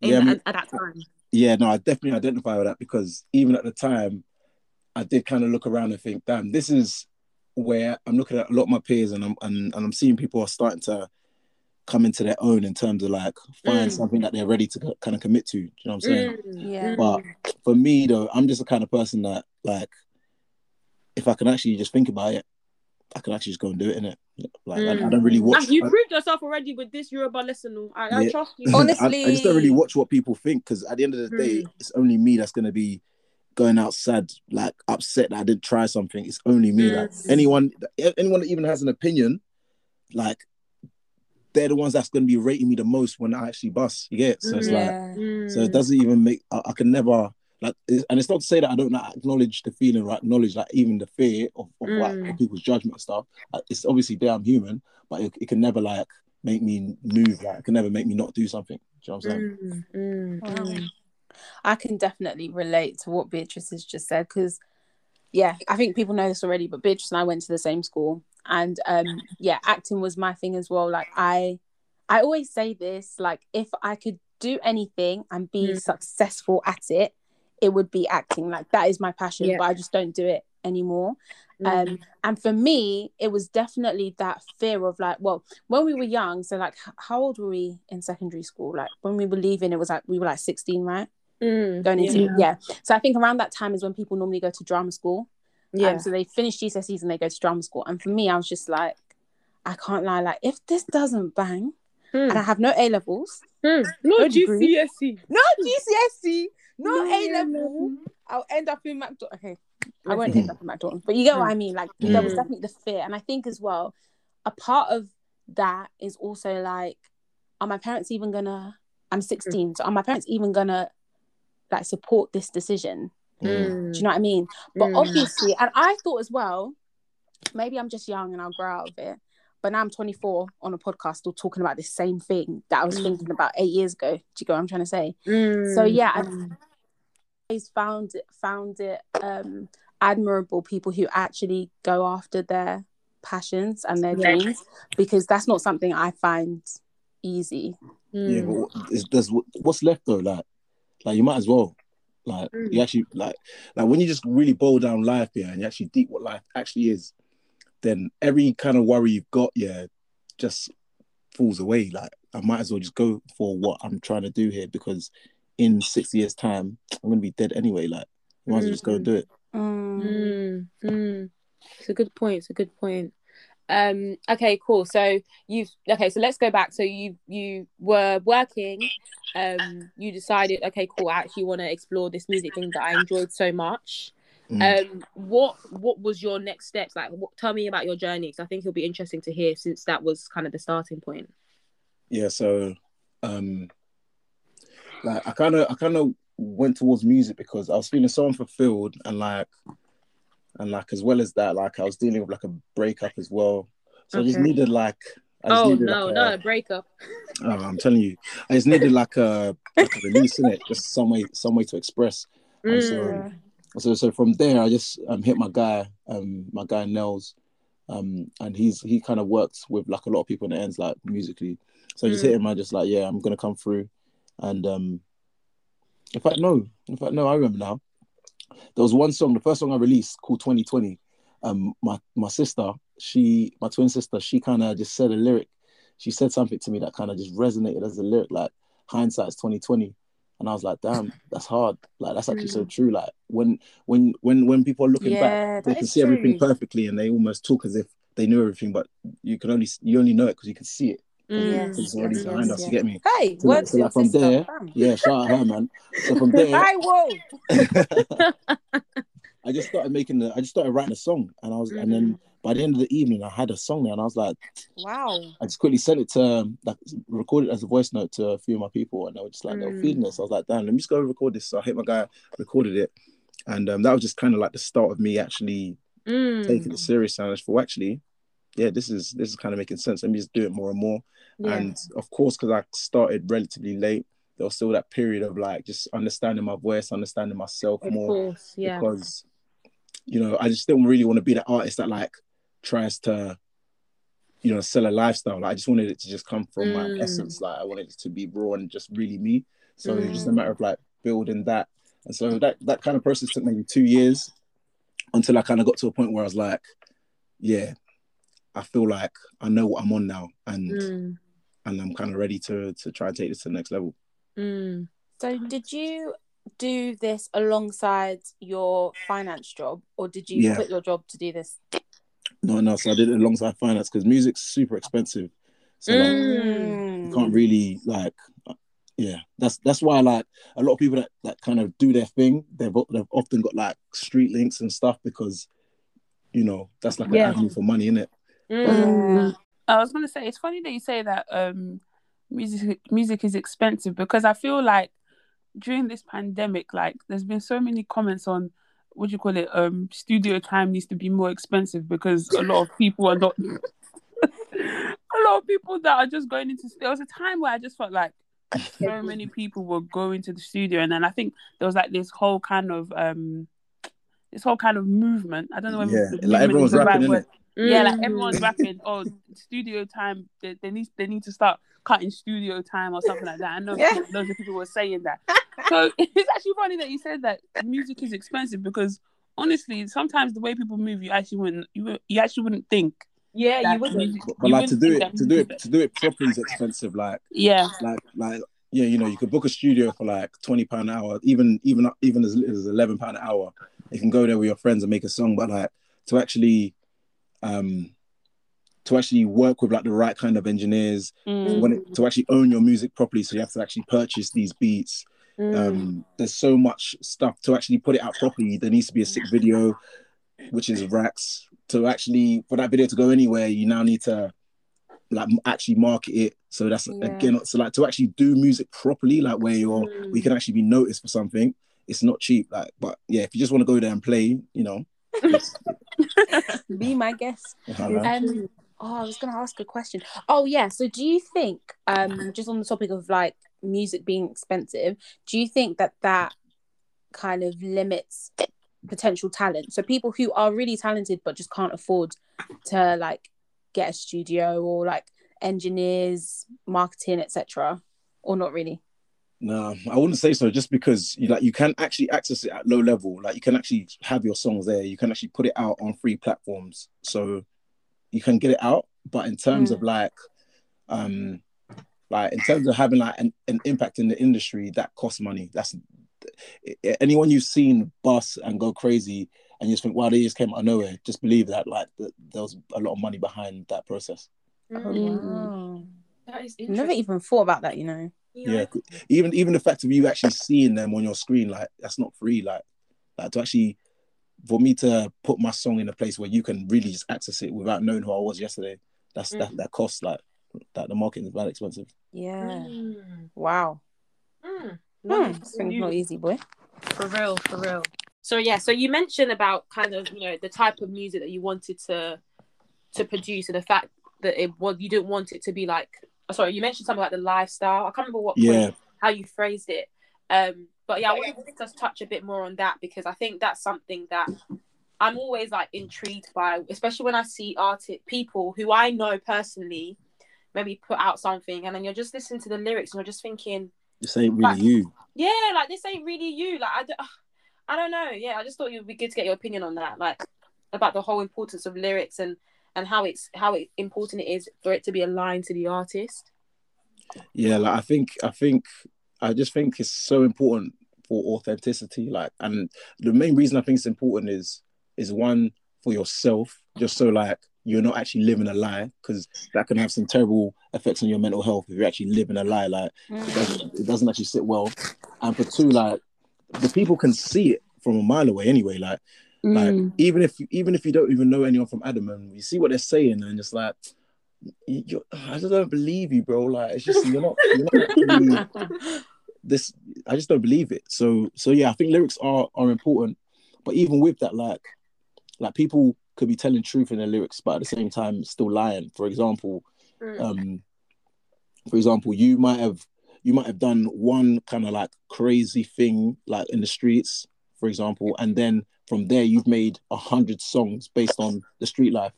in, Yeah, I mean- at, at that time. yeah, no, I definitely identify with that because even at the time, I did kind of look around and think, damn, this is where I'm looking at a lot of my peers and I'm and, and I'm seeing people are starting to come into their own in terms of like find Mm. something that they're ready to kind of commit to. Do you know what I'm saying? Mm, Yeah. mm, But for me though, I'm just the kind of person that like if I can actually just think about it, I can actually just go and do it in it. Like I, I don't really watch. you I- proved yourself already with this Yoruba lesson. I, I Yeah. trust *laughs* you. Honestly- I, just don't really watch what people think because at the end of the day, Mm. it's only me that's gonna be going out sad, like upset that I didn't try something. It's only me. Like Mm. anyone, anyone that even has an opinion, like they're the ones that's gonna be rating me the most when I actually bust. You get it? So it's like, yeah. Mm. so it doesn't even make. I, I can never like, and it's not to say that I don't like, acknowledge the feeling, or acknowledge like even the fear of, of like Mm. of people's judgment and stuff. Like, it's obviously there. I'm human, but it, it can never like make me move. Like it can never make me not do something. Do you know what I'm saying? Mm, mm, mm. I can definitely relate to what Beatrice has just said because, yeah, I think people know this already, but Beatrice and I went to the same school, and um, yeah, acting was my thing as well. Like I, I always say this: like if I could do anything and be Mm. successful at it, it would be acting. Like that is my passion, Yeah. but I just don't do it anymore. Mm. Um, and for me, it was definitely that fear of like, well, when we were young, so like, how old were we in secondary school? Like when we were leaving, it was like we were like sixteen, right? Mm, going into yeah. yeah. So I think around that time is when people normally go to drama school. yeah. Um, so they finish GCSEs and they go to drama school. And for me, I was just like, I can't lie. Like if this doesn't bang Mm, and I have no A levels, mm. No no. GCSE. no GCSE, no, No A A level, level. I'll end up in McDonald's. Okay, I won't end up in McDonald's, but you get what I mean. Like there was Mm. definitely the fear, and I think as well, a part of that is also like, are my parents even gonna? I'm 16, so are my parents even gonna like support this decision? Mm. Do you know what I mean? But Mm. obviously, and I thought as well, maybe I'm just young and I'll grow out of it. But now I'm 24 on a podcast, still talking about the same thing that I was Mm. thinking about eight years ago. Do you get what I'm trying to say? Mm, So yeah, I mm. always found it found it um, admirable people who actually go after their passions and their Yeah. dreams because that's not something I find easy. Yeah, Mm. but what- is, does what's left though? Like, like you might as well. Like Mm. you actually like like when you just really boil down life, yeah, and you actually deep what life actually is, then every kind of worry you've got, yeah, just falls away. Like I might as well just go for what I'm trying to do here because in six years' time, I'm gonna be dead anyway. Like, I might as well just go and do it. Mm. Mm, mm. It's a good point. It's a good point. Um. Okay. Cool. So you've okay. So let's go back. So you you were working. Um. You decided. Okay. Cool. I actually want to explore this music thing that I enjoyed so much. Mm. Um. What What was your next steps? Like, what, tell me about your journey. Because I think it'll be interesting to hear since that was kind of the starting point. yeah so um like i kind of i kind of went towards music because i was feeling so unfulfilled and like and like as well as that like i was dealing with like a breakup as well so i just needed like I Oh no, like, no, a- a breakup. *laughs* oh, i'm telling you i just needed like a, like a release in it just some way some way to express And so, Mm. So so from there i just um hit my guy um my guy nels um and he's he kind of works with like a lot of people in the ends like musically. So I just Mm. hit him i just like yeah i'm gonna come through. And um in fact no in fact no i remember now. There was one song the first song i released called 2020 um my my sister she my twin sister she kind of just said a lyric. She said something to me that kind of just resonated as a lyric like hindsight's 2020 and i was like damn *laughs* that's hard. Like that's actually so true. Like when when when when people are looking Yeah, back they can is see everything perfectly and they almost talk as if they knew everything but you can only you only know it because you can see it. Mm. Yes, it's already yes, behind yes, us yes. you get me? Hey, So, like- so, like, from there- Bam. yeah shout out her man. So from there *laughs* Hi, whoa. *laughs* I just started making the I just started writing a song and I was and then by the end of the evening, I had a song there, and I was like, Wow. I just quickly sent it to um, like recorded it as a voice note to a few of my people, and they were just like they were Mm. feeling this. I was like, damn, let me just go record this. So I hit my guy, recorded it, and um, that was just kind of like the start of me actually Mm. taking it serious. And I just thought, actually, yeah, this is this is kind of making sense. Let me just do it more and more. Yeah. And of course, because I started relatively late, there was still that period of like just understanding my voice, understanding myself of more course. Yeah. because you know I just didn't really want to be the artist that like tries to you know sell a lifestyle. Like, I just wanted it to just come from my Mm. essence. Like I wanted it to be raw and just really me. So it was just a Mm. matter of like building that. And so that that kind of process took maybe two years until I kind of got to a point where I was like, yeah, I feel like I know what I'm on now, and Mm. and I'm kind of ready to to try and take this to the next level. Mm. So, did you do this alongside your finance job, or did you Yeah. quit your job to do this? No, no. So I did it alongside finance because music's super expensive. So like, Mm. you can't really like yeah that's that's why like a lot of people that, that kind of do their thing they've they've often got like street links and stuff because you know that's like Yeah. an avenue for money in it Mm. I was gonna say it's funny that you say that um music music is expensive because I feel like during this pandemic, like there's been so many comments on what do you call it, um studio time needs to be more expensive because a lot of *laughs* people are not *laughs* a lot of people that are just going into there was a time where I just felt like so many people were going to the studio and then I think there was like this whole kind of um this whole kind of movement. I don't know whether yeah like everyone's is the right rapping in word. it Yeah, like everyone's rapping. Oh, studio time. They, they need they need to start cutting studio time or something like that. I know Yeah. people- loads of people were saying that. *laughs* So it's actually funny that you said that music is expensive because honestly, sometimes the way people move, you actually wouldn't you, you actually wouldn't think. Yeah, you wouldn't. music- but, but you like to wouldn't do it to do it, to do it properly is expensive like Yeah, like like yeah you know you could book a studio for like 20 pound an hour even even even as little as 11 pound an hour you can go there with your friends and make a song but like to actually um to actually work with like the right kind of engineers Mm. when it, to actually own your music properly so you have to actually purchase these beats Mm. um there's so much stuff to actually put it out properly there needs to be a sick video which is racks to actually for that video to go anywhere you now need to like actually market it so that's Yeah. again so like to actually do music properly like where you're Mm. we can actually be noticed for something it's not cheap like but yeah if you just want to go there and play you know *laughs* Be my guest. *laughs* Um, oh, I was going to ask a question. Oh, yeah. So, do you think, um, *laughs* just on the topic of like music being expensive, do you think that that kind of limits potential talent? So, people who are really talented but just can't afford to like get a studio or like engineers, marketing, etc., or not really? No, I wouldn't say so. Just because you like you can actually access it at low level. Like you can actually have your songs there. You can actually put it out on free platforms, so you can get it out. But in terms Mm. of like, um, like in terms of having like an, an impact in the industry, that costs money. That's anyone you've seen bust and go crazy, and you just think, wow, they just came out of nowhere. Just believe that like that there was a lot of money behind that process. Oh, Mm. wow. That is Never even thought about that, you know. yeah even even the fact of you actually seeing them on your screen like that's not free like like to actually for me to put my song in a place where you can really just access it without knowing who I was yesterday that's that that costs like that the market is very expensive Yeah. Mm. Wow. Mm. Hmm. This thing's not easy, boy. For real, for real. So yeah, so you mentioned about kind of you know the type of music that you wanted to to produce and the fact that it was you didn't want it to be like oh, sorry you mentioned something like the lifestyle. I can't remember what yeah point, how you phrased it. Um, but yeah, I wanted to just touch a bit more on that because I think that's something that I'm always like intrigued by, especially when I see artist people who I know personally maybe put out something and then you're just listening to the lyrics and you're just thinking this ain't really you yeah, like this ain't really you. Like I, I don't know. Yeah, I just thought it would be good to get your opinion on that, like about the whole importance of lyrics and and how it's how it, important it is for it to be aligned to the artist. yeah like I think I think I just think it's so important for authenticity like and the main reason I think it's important is is one for yourself just so like you're not actually living a lie because that can have some terrible effects on your mental health if you're actually living a lie like it doesn't, it doesn't actually sit well and for two like the people can see it from a mile away anyway like Like Mm. even if even if you don't even know anyone from Adam and you see what they're saying and just like you, you- I just don't believe you, bro. Like it's just you're not you're not *laughs* actually this. I just don't believe it. So so yeah, I think lyrics are are important, but even with that, like like people could be telling truth in their lyrics, but at the same time still lying. For example, Mm. um, for example, you might have you might have done one kind of like crazy thing like in the streets, for example, and then from there you've made a hundred songs based on the street life.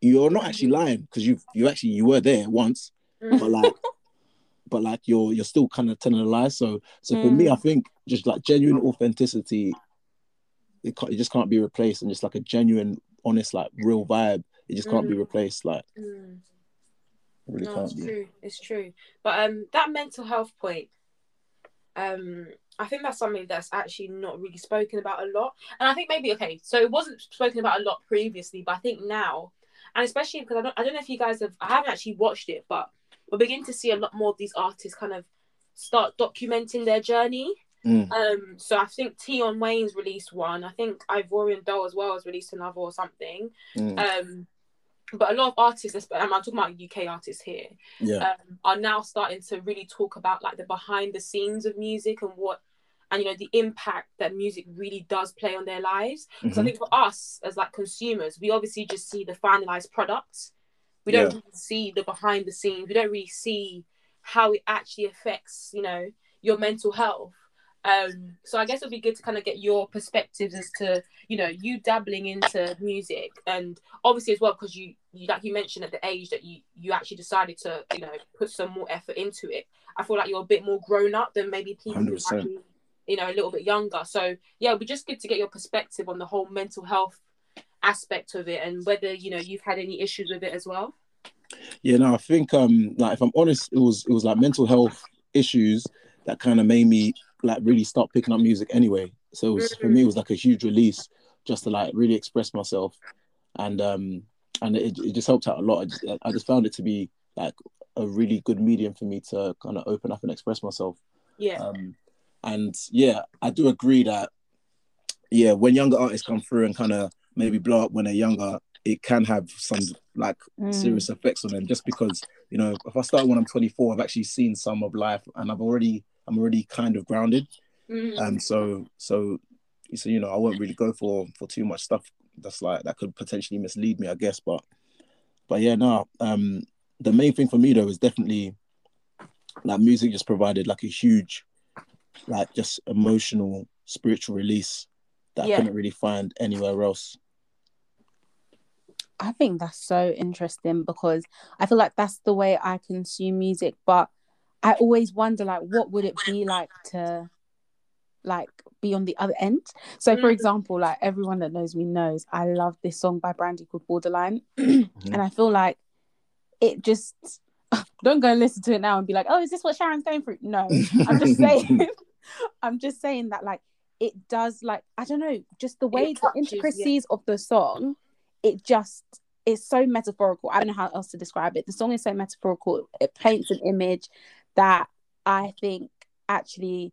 You're not actually lying because you've you actually you were there once, Mm. but like *laughs* but like you're you're still kind of telling a lie. So so for me, I think just like genuine authenticity, it can't, it just can't be replaced, and just like a genuine, honest, like real vibe, it just can't be Mm. replaced. Like Mm. really no, can't it's be. true. It's true. But um, that mental health point, um, I think that's something that's actually not really spoken about a lot. And I think maybe okay, so it wasn't spoken about a lot previously, but I think now, and especially because I don't, I don't know if you guys have, I haven't actually watched it, but we're beginning to see a lot more of these artists kind of start documenting their journey. Mm. Um, so I think Tion Wayne's released one. I think Ivorian Doll as well has released another or something. Mm. Um, but a lot of artists, I'm talking about UK artists here, Yeah. um, are now starting to really talk about like the behind the scenes of music and what and you know the impact that music really does play on their lives because i Mhm. think for us as like consumers we obviously just see the finalized products we don't Yeah. really see the behind the scenes we don't really see how it actually affects you know your mental health um so i guess it'd be good to kind of get your perspectives as to you know you dabbling into music and obviously as well because you, you like you mentioned at the age that you you actually decided to you know put some more effort into it i feel like you're a bit more grown up than maybe people who might 100%. be you know a little bit younger so yeah it'd be just good to get your perspective on the whole mental health aspect of it and whether you know you've had any issues with it as well Yeah, no, I think um like if I'm honest, it was it was like mental health issues that kind of made me like really start picking up music anyway. So it was, for me, it was like a huge release just to like really express myself, and um and it, it just helped out a lot. I just I just found it to be like a really good medium for me to kind of open up and express myself. yeah Um, and yeah, I do agree that yeah, when younger artists come through and kind of maybe blow up when they're younger, it can have some like Mm. serious effects on them. Just because you know, if I start when I'm 24, I've actually seen some of life, and I've already I'm already kind of grounded. Mhm. Um, so so so you know, I won't really go for for too much stuff that's like that could potentially mislead me, I guess. But but yeah, no. Um, the main thing for me though is definitely like music just provided like a huge like just emotional spiritual release that Yeah. I couldn't really find anywhere else. I think that's so interesting because I feel like that's the way I consume music, but I always wonder like what would it be like to like be on the other end. So for Mm. example, like everyone that knows me knows I love this song by Brandy called Borderline. *clears throat* and I feel like it just *laughs* don't go and listen to it now and be like, oh, is this what Sharon's going through? No. I'm just *laughs* saying *laughs* I'm just saying that like it does like I don't know, just the way the touches, yeah. intricacies of the song, it just is so metaphorical. I don't know how else to describe it. The song is so metaphorical. It paints an image that I think actually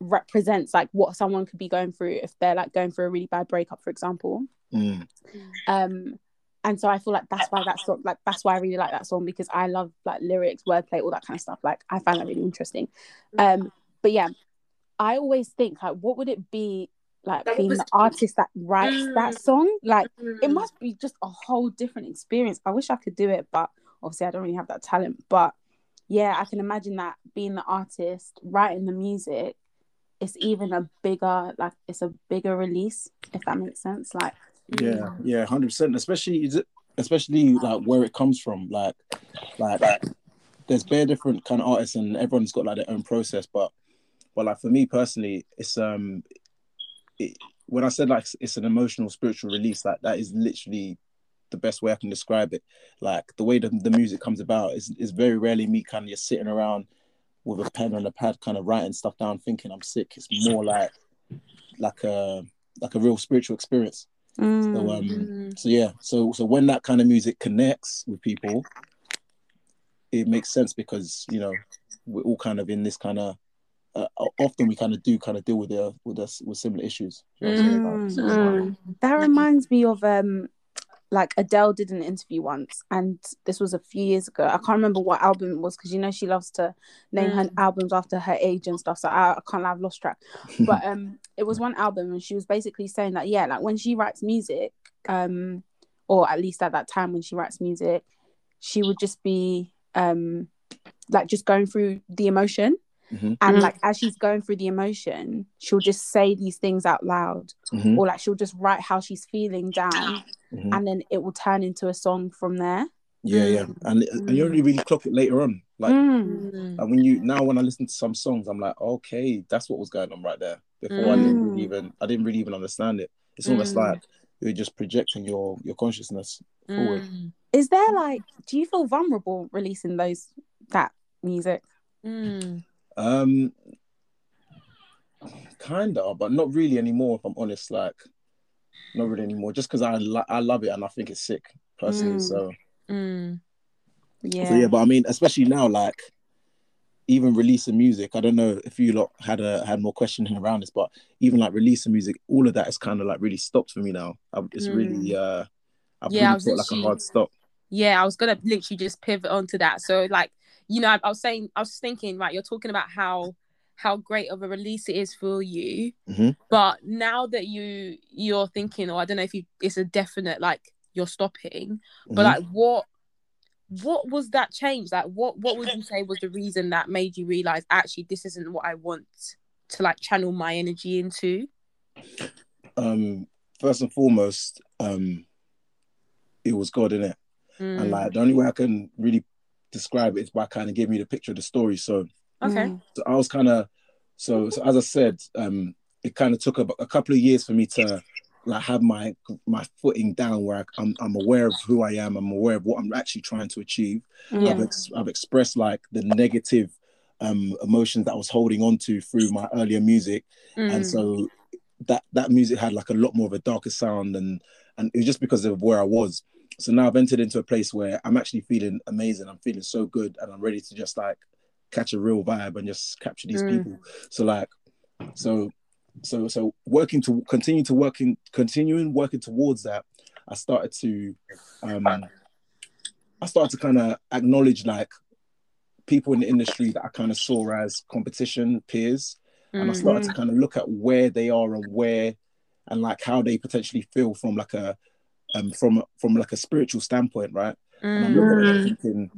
represents like what someone could be going through if they're like going through a really bad breakup, for example. Mm. Um and so I feel like that's why that song like that's why I really like that song because I love like lyrics, wordplay, all that kind of stuff. Like I find that really interesting. Um but yeah, I always think like what would it be like Like, being was- the artist that writes that Mm. song? Like it Mm. must be just a whole different experience. I wish I could do it, but obviously I don't really have that talent. But yeah, I can imagine that being the artist, writing the music, it's even a bigger like it's a bigger release, if that makes sense. Like Yeah, yeah, hundred percent. Especially, is it- especially like where it comes from. Like, like there's bare different kind of artists, and everyone's got like their own process. But, but like for me personally, it's um, it, when I said like it's an emotional, spiritual release, like that is literally the best way I can describe it. Like the way the, the music comes about is is very rarely me kind of just sitting around with a pen and a pad, kind of writing stuff down, thinking I'm sick. It's more like like a like a real spiritual experience. So um, Mm. so yeah, so so when that kind of music connects with people, it makes sense because you know we're all kind of in this kind of uh, often we kind of do kind of deal with the with us with similar issues. You know what I'm saying? Like, so it's fine. Mm. That reminds me of um like Adele did an interview once and this was a few years ago. I can't remember what album it was because you know she loves to name her albums after her age and stuff. So I, I can't I've lost track. *laughs* But um it was one album and she was basically saying that yeah, like when she writes music, um, or at least at that time when she writes music, she would just be um like just going through the emotion. Mhm. And Mhm. like as she's going through the emotion, she'll just say these things out loud, Mhm, or like she'll just write how she's feeling down, mhm. and then it will turn into a song from there. Yeah, yeah, and and you only really clock it later on. Like, Mm. and when you now when I listen to some songs, I'm like, okay, that's what was going on right there. Before I didn't really Mm. even I didn't really even understand it. It's almost Mm. like you're just projecting your your consciousness forward. Mm. Is there like, do you feel vulnerable releasing those that music? Mm. Um, kinda, but not really anymore. If I'm honest, like, not really anymore. Just because I lo- I love it and I think it's sick personally. Mm. So, Mm. Yeah. so yeah, but I mean, especially now, like, even releasing music. I don't know if you lot had a had more questioning around this, but even like releasing music, all of that is kind of like really stopped for me now. I, it's really uh, I've Yeah, I really was felt like a hard stop. Yeah, I was gonna literally just pivot onto that. So like, you know, I, I was saying, I was thinking, right, you're talking about how how great of a release it is for you, Mhm. but now that you you're thinking, or I don't know if you, it's a definite like you're stopping, but Mhm. like what what was that change? Like, what what would you say was the reason that made you realize actually this isn't what I want to like channel my energy into? um, first and foremost, um, it was God in it. Mm. And like the only way I can really describe it is by kind of giving me the picture of the story. So, okay, Mm. so I was kind of, so, so as I said, um, it kind of took a, a couple of years for me to like have my my footing down where I, I'm I'm aware of who I am. I'm aware of what I'm actually trying to achieve. Yeah. I've ex- I've expressed like the negative um, emotions that I was holding on to through my earlier music, Mm. and so that that music had like a lot more of a darker sound and and it was just because of where I was. So now I've entered into a place where I'm actually feeling amazing. I'm feeling so good, and I'm ready to just like catch a real vibe and just capture these Mm. people. So like, so so so working to continue to working continuing working towards that. I started to um I started to kind of acknowledge like people in the industry that I kind of saw as competition peers and I started to kind of look at where they are and where and like how they potentially feel from like a um from from like a spiritual standpoint, right? And I'm looking at it thinking,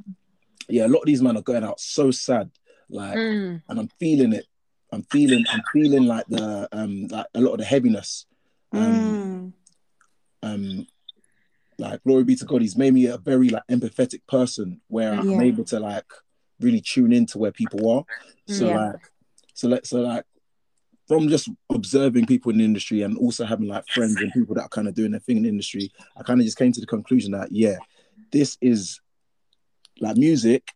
yeah, a lot of these men are going out so sad, like, Mm. and I'm feeling it. I'm feeling, I'm feeling like the um like a lot of the heaviness. Um, Mm. um, like glory be to God, He's made me a very like empathetic person where I'm able to like really tune into where people are. So Yeah. like, so let so like from just observing people in the industry and also having like friends and people that are kind of doing their thing in the industry, I kind of just came to the conclusion that yeah, this is like music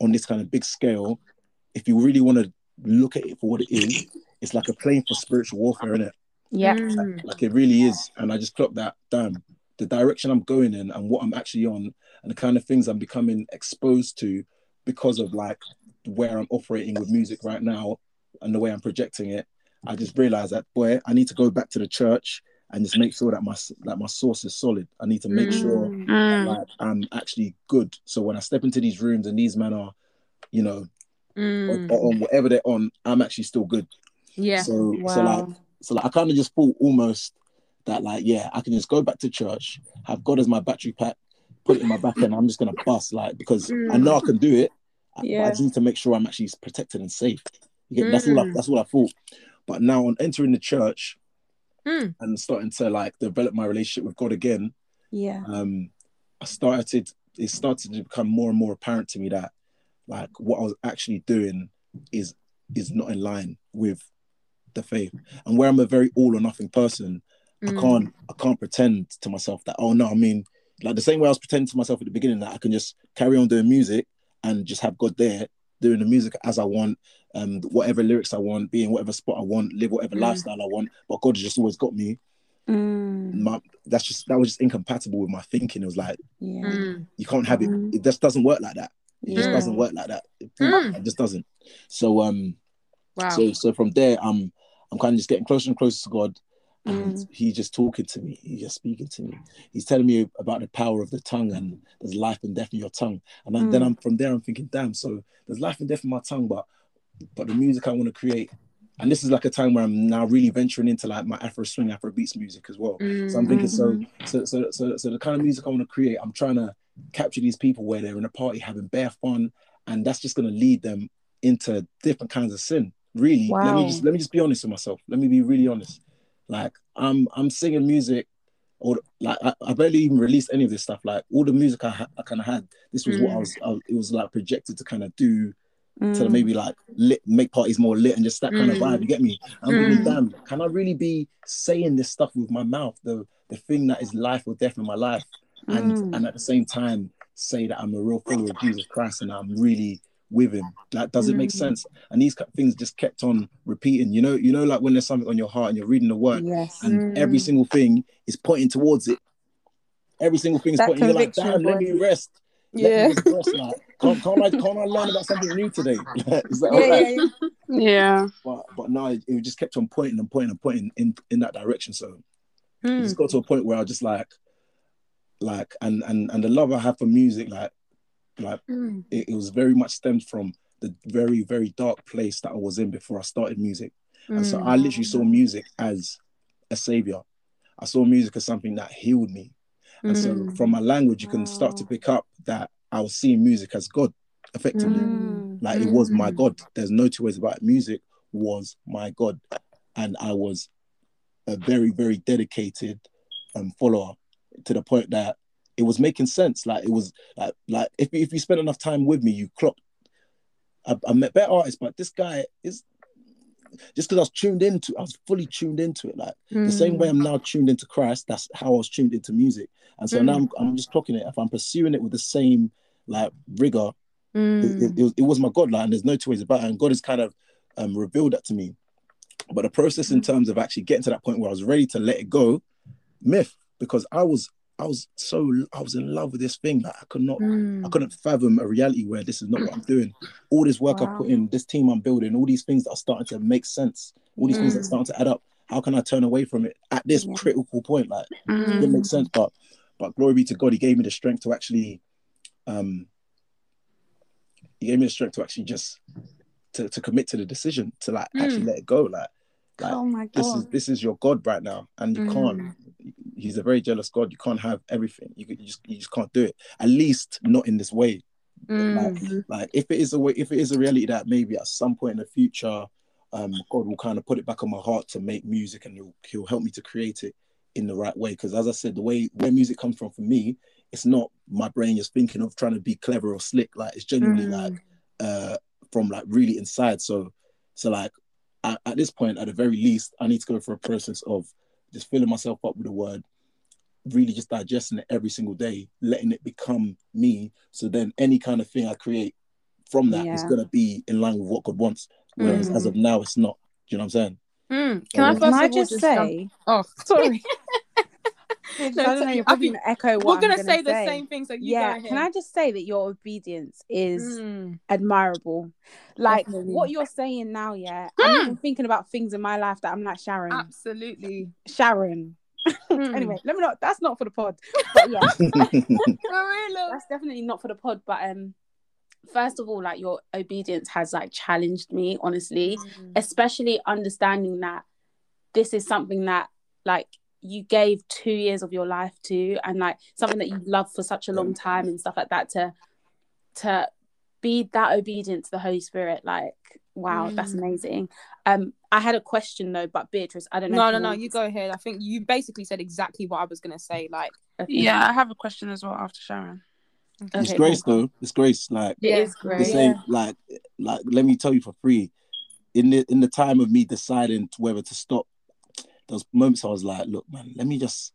on this kind of big scale. If you really want to look at it for what it is, it's like a plane for spiritual warfare, in it Yeah. Mm. like it really is and i just clocked that damn the direction i'm going in and what i'm actually on and the kind of things i'm becoming exposed to because of like where i'm operating with music right now and the way i'm projecting it i just realized that boy i need to go back to the church and just make sure that my that my source is solid i need to make sure Mm. Mm. like i'm actually good so when i step into these rooms and these men are you know Mm. or, on whatever they're on i'm actually still good Yeah. so so like so like I kind of just thought almost that like yeah I can just go back to church, have God as my battery pack, put it in my back, and I'm just gonna bust like because I know I can do it. I- but I just need to make sure I'm actually protected and safe. You get, That's all. I, Mm. that's what I thought. But now on entering the church Mm. and starting to like develop my relationship with God again, Yeah. um, I started. It started to become more and more apparent to me that like what I was actually doing is is not in line with the faith. And where I'm a very all or nothing person, I Mm. can't I can't pretend to myself that oh no, I mean like the same way I was pretending to myself at the beginning that I can just carry on doing music and just have God there doing the music as I want, um, whatever lyrics I want, be in whatever spot I want, live whatever Mm. lifestyle I want. But God has just always got me. Mm. My, that's just that was just incompatible with my thinking. It was like Yeah. Mm. you can't have it. Mhm. It just doesn't work like that. It just doesn't work like that. It, Mm. it just doesn't. So um, Wow. So so from there, I'm I'm kind of just getting closer and closer to God, and Mm. He's just talking to me. He's just speaking to me. He's telling me about the power of the tongue and there's life and death in your tongue. And then, then Mm. I'm from there. I'm thinking, damn. So there's life and death in my tongue, but but the music I want to create. And this is like a time where I'm now really venturing into like my Afro swing, Afro beats music as well. So I'm thinking, so, mm-hmm. so, so, so, so the kind of music I want to create, I'm trying to capture these people where they're in a party having bare fun, and that's just going to lead them into different kinds of sin. Really, let me just let me just be honest with myself. Let me be really honest. Like I'm I'm singing music, or like I, I barely even released any of this stuff. Like all the music I, ha- I kind of had, this was what I mm. was, I was. It was like projected to kind of do to Mm. maybe like lit, make parties more lit and just that kind of Mm. vibe. You get me? I'm Mm. damn, can I really be saying this stuff with my mouth? The the thing that is life or death in my life, and Mm. and at the same time say that I'm a real follower of Jesus Christ and I'm really with Him. Like, does it make Mm. sense? And these things just kept on repeating. You know, you know, like when there's something on your heart and you're reading the Word, Yes. and every single thing is pointing towards it. Every single thing is That pointing. You're like, damn, let me rest. Let Yeah. me rest. Like, can't, can't I can't I learn about something new today? *laughs* Is that Yeah, alright? yeah, yeah. Yeah. But but no, it, it just kept on pointing and pointing and pointing in in that direction. So it Mm. just got to a point where I just like like and and and the love I have for music, like like Mm. it, it was very much stemmed from the very very dark place that I was in before I started music. And so I literally saw music as a savior. I saw music as something that healed me. And so Mm. from my language, you can start to pick up that I was seeing music as God, effectively. Mm. Like it was my Mm. God. There's no two ways about it. Music was my God. And I was a very, very dedicated um, follower to the point that it was making sense. Like it was like like if, if you spend enough time with me, you clock. I, I met better artists, but this guy is just because I was tuned into, I was fully tuned into it. Like the same way I'm now tuned into Christ, that's how I was tuned into music. And so now I'm, I'm just clocking it. If I'm pursuing it with the same like rigor, Mm. it, it, it was, it was my God line. There's no two ways about it. And God has kind of um, revealed that to me. But the process in terms of actually getting to that point where I was ready to let it go, myth, because I was I was so I was in love with this thing that I could not I Mm. couldn't fathom a reality where this is not what I'm doing. All this work I Wow. put in, this team I'm building, all these things that are starting to make sense, all these things that are starting to add up. How can I turn away from it at this Yeah. critical point? Like it Mm. didn't make sense. But but glory be to God, He gave me the strength to actually um He gave me the strength to actually just to, to commit to the decision, to like actually let it go. Like like Oh my god. this is this is your God right now, and you Mm. can't. He's a very jealous God. You can't have everything. You, you just you just can't do it. At least not in this way. Mm. Like if it is a way, if it is a reality that maybe at some point in the future, um, God will kind of put it back on my heart to make music, and he'll he'll help me to create it in the right way. Because as I said, the way where music comes from for me, it's not my brain just thinking of trying to be clever or slick. Like it's genuinely Mm. like uh from like really inside. So so like at, at this point, at the very least, I need to go through a process of just filling myself up with the word, really just digesting it every single day, letting it become me. So then any kind of thing I create from that is Yeah. gonna be in line with what God wants. Whereas as of now, it's not. Do you know what I'm saying? Mm. Can I Can I of all just jump- say? Oh, *laughs* sorry. *laughs* *laughs* I don't know. You're probably gonna echo what We're gonna, gonna say the same thing, so you yeah. Can I just say that your obedience is Mm. admirable? Like Definitely. what you're saying now, yeah. *gasps* I'm even thinking about things in my life that I'm like Sharon. Absolutely. Sharon. *laughs* Mm. Anyway, let me not. That's not for the pod. But yeah, *laughs* that's definitely not for the pod. But um, first of all, like your obedience has like challenged me, honestly, Mm. especially understanding that this is something that like you gave two years of your life to, and like something that you loved for such a long time and stuff like that. To to be that obedient to the Holy Spirit, like wow, that's Mm. amazing. Um, I had a question though, but Beatrice, I don't know. No, if no, no. want You go ahead. I think you basically said exactly what I was gonna say. Like, Okay. Yeah, I have a question as well after Sharon. it's Okay, grace though. It's grace. Like It Yeah, is great. the great. same. Like like let me tell you for free. In the in the time of me deciding whether to stop, those moments I was like, look, man, let me just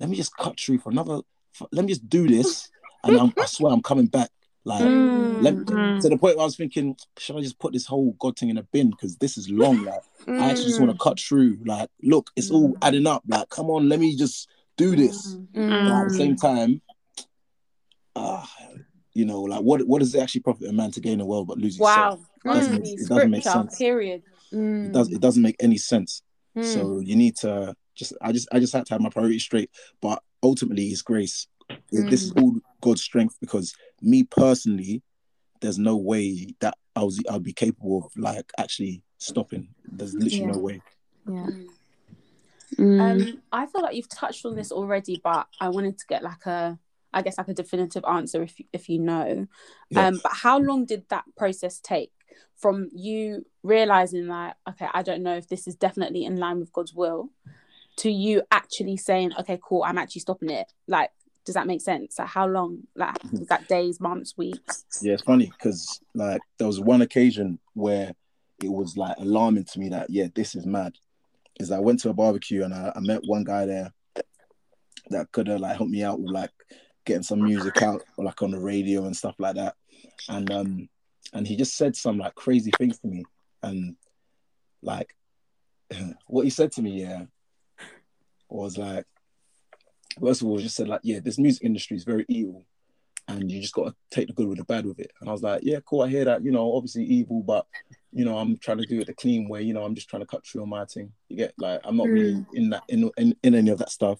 let me just cut through for another. For, let me just do this, and I'm, I swear I'm coming back. Like Mm. let, Mm. to the point where I was thinking, should I just put this whole God thing in a bin because this is long. Like I actually just want to cut through. Like look, it's all adding up. Like come on, let me just do this. Mm. Mm. But at the same time, uh, you know, like what what does it actually profit a man to gain the world but lose himself? Wow. doesn't, Mm. it doesn't make sense. Period. It does it doesn't make any sense. Mm. So you need to just I just I just had to have my priorities straight. But ultimately it's grace. This is all God's strength because me personally, there's no way that I was I'd be capable of like actually stopping. There's literally no way. Yeah. Mm. Um, I feel like you've touched on this already, but I wanted to get like a, I guess like a definitive answer if you, if you know. Yeah. Um, but how long did that process take from you realizing that okay, I don't know if this is definitely in line with God's will, to you actually saying okay, cool, I'm actually stopping it. Like, does that make sense? Like, how long? Like, was that days, months, weeks? Yeah, it's funny because like there was one occasion where it was like alarming to me that yeah, this is mad. Is I went to a barbecue and I, I met one guy there that could have like helped me out with like getting some music out or like on the radio and stuff like that. And um and he just said some like crazy things to me. And like *sighs* what he said to me, yeah, was like first of all, just said like, yeah, this music industry is very evil and you just got to take the good with the bad with it. And I was like, yeah, cool, I hear that. You know, obviously evil, but you know, I'm trying to do it the clean way. You know, I'm just trying to cut through on my thing. You get like, I'm not really in that in, in in any of that stuff.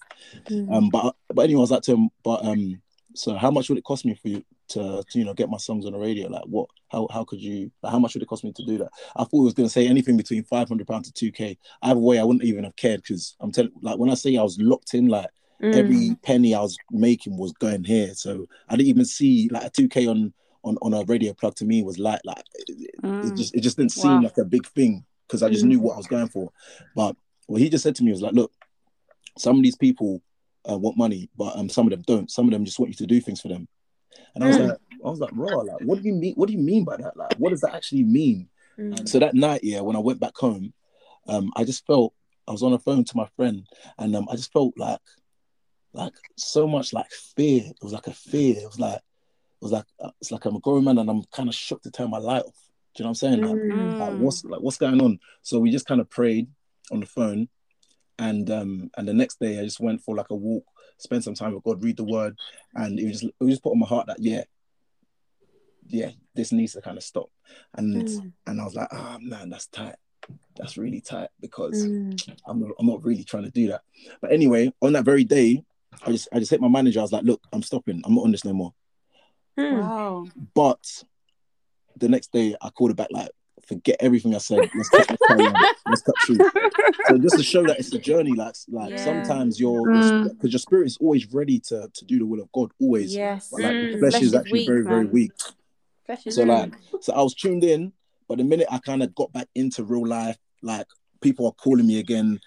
Um, but but anyway, I was like to him, but um, so how much would it cost me for you to, to you know get my songs on the radio? Like, what? How how could you? Like, how much would it cost me to do that? I thought he was going to say anything between five hundred pounds to two k. Either way, I wouldn't even have cared because I'm telling, like when I say I was locked in, like every penny I was making was going here. So I didn't even see like a 2k on on on a radio plug to me was like like it, it just it just didn't seem Wow. like a big thing because I just knew what I was going for. But what he just said to me was like, look, some of these people uh, want money, but um some of them don't. Some of them just want you to do things for them. And I was Mm. like, *laughs* I was like, raw, like, what do you mean? What do you mean by that? Like, what does that actually mean? Mm. And so that night, yeah, when I went back home, um, I just felt I was on the phone to my friend, and um, I just felt like, like so much like fear. It was like a fear. It was like, it was like, uh, it's like I'm a grown man, and I'm kind of shocked to turn my light off. Do you know what I'm saying? Like, Mm. like what's like what's going on? So we just kind of prayed on the phone, and um, and the next day I just went for like a walk, spend some time with God, read the Word, and it was just it was just put on my heart that yeah, yeah, this needs to kind of stop, and mm. and I was like, oh man, that's tight, that's really tight because mm. I'm not I'm not really trying to do that. But anyway, on that very day, I just I just hit my manager. I was like, look, I'm stopping. I'm not on this no more. Mm. Wow. But the next day, I called her back like, forget everything I said. Let's cut, let's carry on. Let's cut through. So just to show that it's a journey. Like like Yeah. sometimes you're Mm. because your spirit is always ready to to do the will of God. Always. Yes. But like the Mm. flesh Flesh is is actually weak, very very weak. Flesh is So weak. like so I was tuned in, but the minute I kind of got back into real life, like people are calling me again,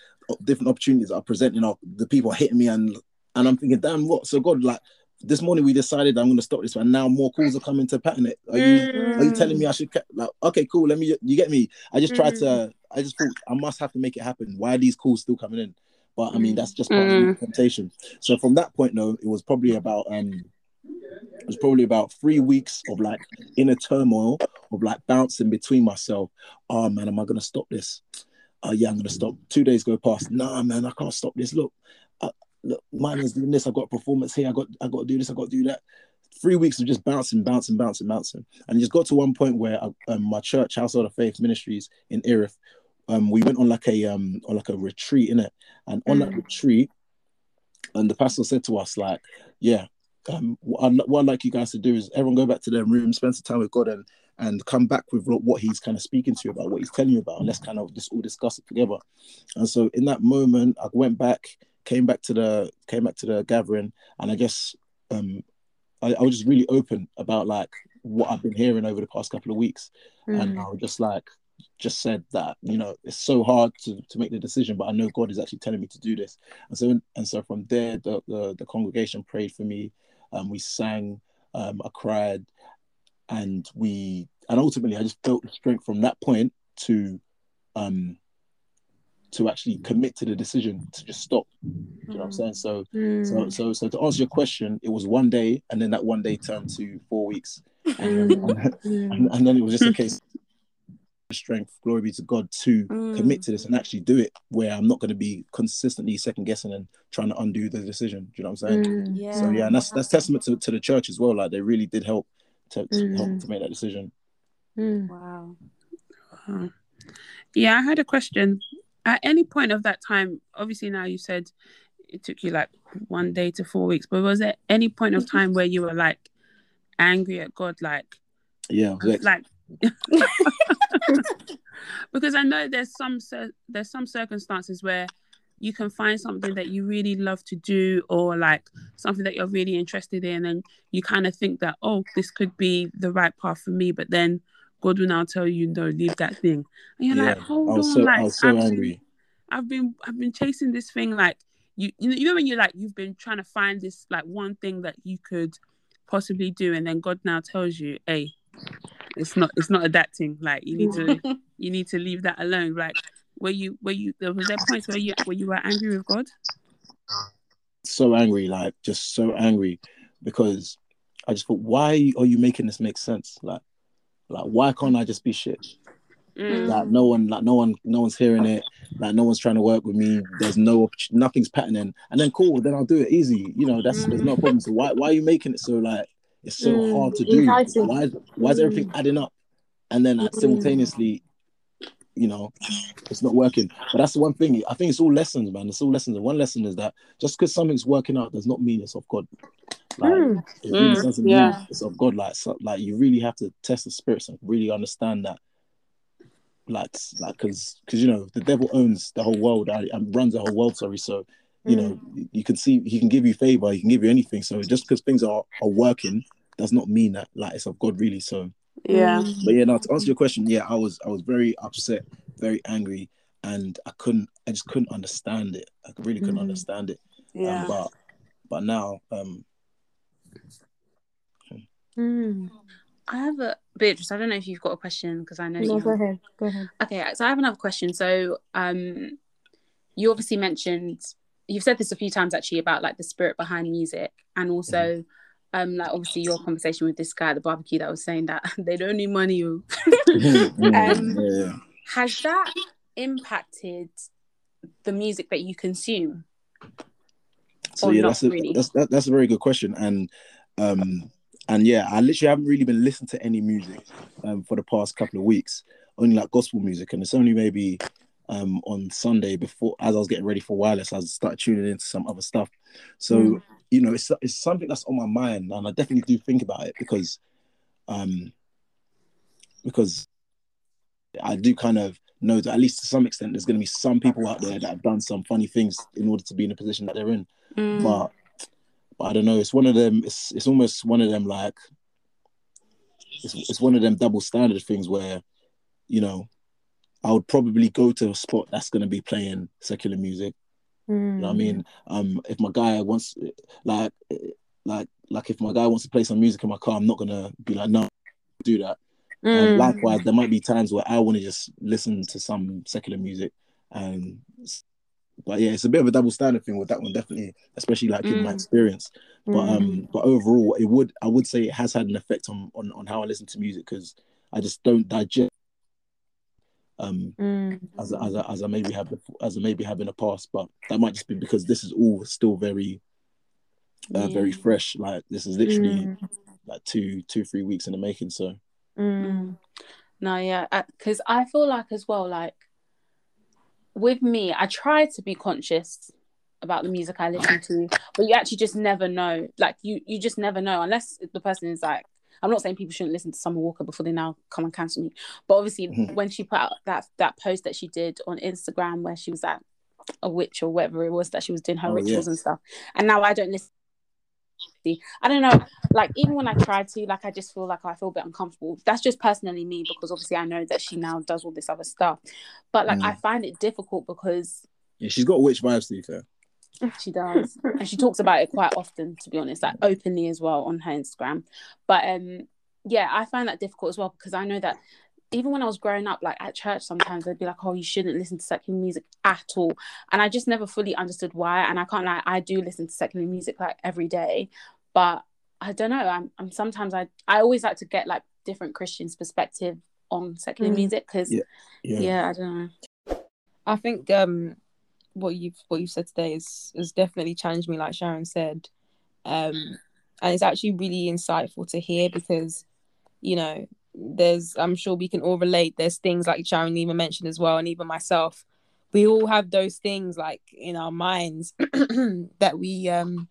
different opportunities are presenting up, the people are hitting me and and I'm thinking, damn what? So God, like this morning we decided I'm gonna stop this and now more calls are coming to pattern it. Are you are you telling me I should like okay, cool, let me you get me. I just tried to I just thought I must have to make it happen. Why are these calls still coming in? But I mean that's just part of the temptation. So from that point though, it was probably about um it was probably about three weeks of like inner turmoil of like bouncing between myself. Oh man, am I gonna stop this? Oh yeah, I'm gonna stop. Two days go past. Nah, man, I can't stop this. Look, look, mine is doing this. I've got a performance here. I got, I got to do this. I got to do that. Three weeks of just bouncing, bouncing, bouncing, bouncing, and it just got to one point where I, um, my church, Household of Faith Ministries in Erith, um, we went on like a um on like a retreat in it, and on that retreat, and the pastor said to us like, yeah, um, what I'd, what I'd like you guys to do is everyone go back to their room, spend some time with God, and and come back with what what he's kind of speaking to you about, what he's telling you about, and let's kind of just all discuss it together. And so in that moment, I went back, came back to the came back to the gathering, and I guess um, I, I was just really open about like what I've been hearing over the past couple of weeks, and I was just like just said that you know it's so hard to, to make the decision but i know god is actually telling me to do this. And so and so from there the the, the congregation prayed for me. Um, we sang um, i cried and we and ultimately i just felt the strength from that point to um to actually commit to the decision to just stop. You know what i'm mm. saying? So so mm. so so to answer your question it was one day and then that one day turned to four weeks. Mm. And, then, and, and then it was just a case of strength glory be to god to commit to this and actually do it where i'm not going to be consistently second guessing and trying to undo the decision. Do you know what i'm saying? Yeah. so yeah and that's that's testament to, to the church as well. Like they really did help to, to help to make that decision. Mm. Wow. Wow. Yeah, I had a question. At any point of that time, obviously now you said it took you like one day to four weeks, but was there any point of time where you were like angry at God, like Yeah, like *laughs* because I know there's some there's some circumstances where you can find something that you really love to do or like something that you're really interested in and you kind of think that oh this could be the right path for me but then God will now tell you no leave that thing. And you're yeah, like hold I was on so like I was so I've been- I've been I've been chasing this thing like you you know, you know when you're like you've been trying to find this like one thing that you could possibly do and then God now tells you hey it's not it's not adapting like you need to *laughs* you need to leave that alone. Like were you were you there was there points where you where you were angry with God? So angry, like just so angry, because I just thought, why are you making this make sense? Like, like why can't I just be shit? Mm. Like no one, like no one, no one's hearing it. Like no one's trying to work with me. There's no, nothing's patterning. And then cool, then I'll do it easy. You know, that's there's no problem. So why, why are you making it so like it's so Mm, hard to do? enticing. Why, why is everything adding up? And then like, simultaneously, you know, it's not working. But that's the one thing. I think it's all lessons, man. It's all lessons. And one lesson is that just because something's working out does not mean it's of God. Like Mm. it really Mm, doesn't yeah. mean it's of God. Like so, like you really have to test the spirits and really understand that. Like like because because you know the devil owns the whole world and and runs the whole world. Sorry, so you know you can see he can give you favor, he can give you anything. So just because things are are working does not mean that like it's of God really. So yeah but yeah, now to answer your question, yeah, I was I was very upset, very angry, and I couldn't I just couldn't understand it. I really couldn't Mhm. understand it. yeah Um, but but now, um, Mm. I have a Beatrice. I don't know if you've got a question because I know No, you. go ahead. Go ahead. Okay, so I have another question. So, um, you obviously mentioned you've said this a few times actually about like the spirit behind music, and also, um, like obviously your conversation with this guy at the barbecue that was saying that *laughs* they don't need money. mm, *laughs* Um, yeah, Has that impacted the music that you consume? So yeah, that's a, really? that's that, that's a very good question, and um, and yeah, I literally haven't really been listening to any music um for the past couple of weeks, only like gospel music, and it's only maybe um on Sunday before as I was getting ready for wireless, I started tuning into some other stuff. So Mm. you know, it's it's something that's on my mind, and I definitely do think about it because um because I do kind of know that at least to some extent there's going to be some people out there that have done some funny things in order to be in the position that they're in. Mm. But but I don't know. It's one of them. It's it's almost one of them like it's it's one of them double standard things where you know I would probably go to a spot that's going to be playing secular music. You know what I mean? Um, if my guy wants like like like if my guy wants to play some music in my car, I'm not gonna be like no, do that. And Mm. likewise, there might be times where I want to just listen to some secular music, and but yeah, it's a bit of a double standard thing with that one, definitely, especially like in my Mm. experience. But Mm. um, but overall, it would I would say it has had an effect on on, on how I listen to music because I just don't digest um Mm. as I- as I, as I maybe have as I maybe have in the past. But that might just be because this is all still very uh, very fresh. Like this is literally Mm. like two two three weeks in the making. So Mm. No, yeah, because I feel like as well, like with me, I try to be conscious about the music I listen to, but you actually just never know. Like you, you just never know unless the person is like. I'm not saying people shouldn't listen to Summer Walker before they now come and cancel me, but obviously Mhm. when she put out that that post that she did on Instagram where she was at a witch or whatever it was that she was doing her Oh, rituals yeah. and stuff, and now I don't listen. I don't know like even when I try to, like I just feel like I feel a bit uncomfortable. That's just personally me because obviously I know that she now does all this other stuff. But like Mm. I find it difficult because yeah, she's got a witch vibes to be fair. *laughs* she does. and she talks about it quite often, to be honest, like openly as well on her Instagram. But um yeah, I find that difficult as well because I know that even when I was growing up, like at church, sometimes they'd be like, "Oh, you shouldn't listen to secular music at all," and I just never fully understood why. And I can't like I do listen to secular music like every day, but I don't know. I'm, I'm sometimes I I always like to get like different Christians' perspective on secular Mm. music because Yeah. yeah. Yeah. I don't know. I think um what you've what you've said today is has definitely challenged me, like Sharon said. Um and it's actually really insightful to hear because, you know, there's I'm sure we can all relate. There's things like Sharon even mentioned as well, and even myself. We all have those things like in our minds *clears throat* that we um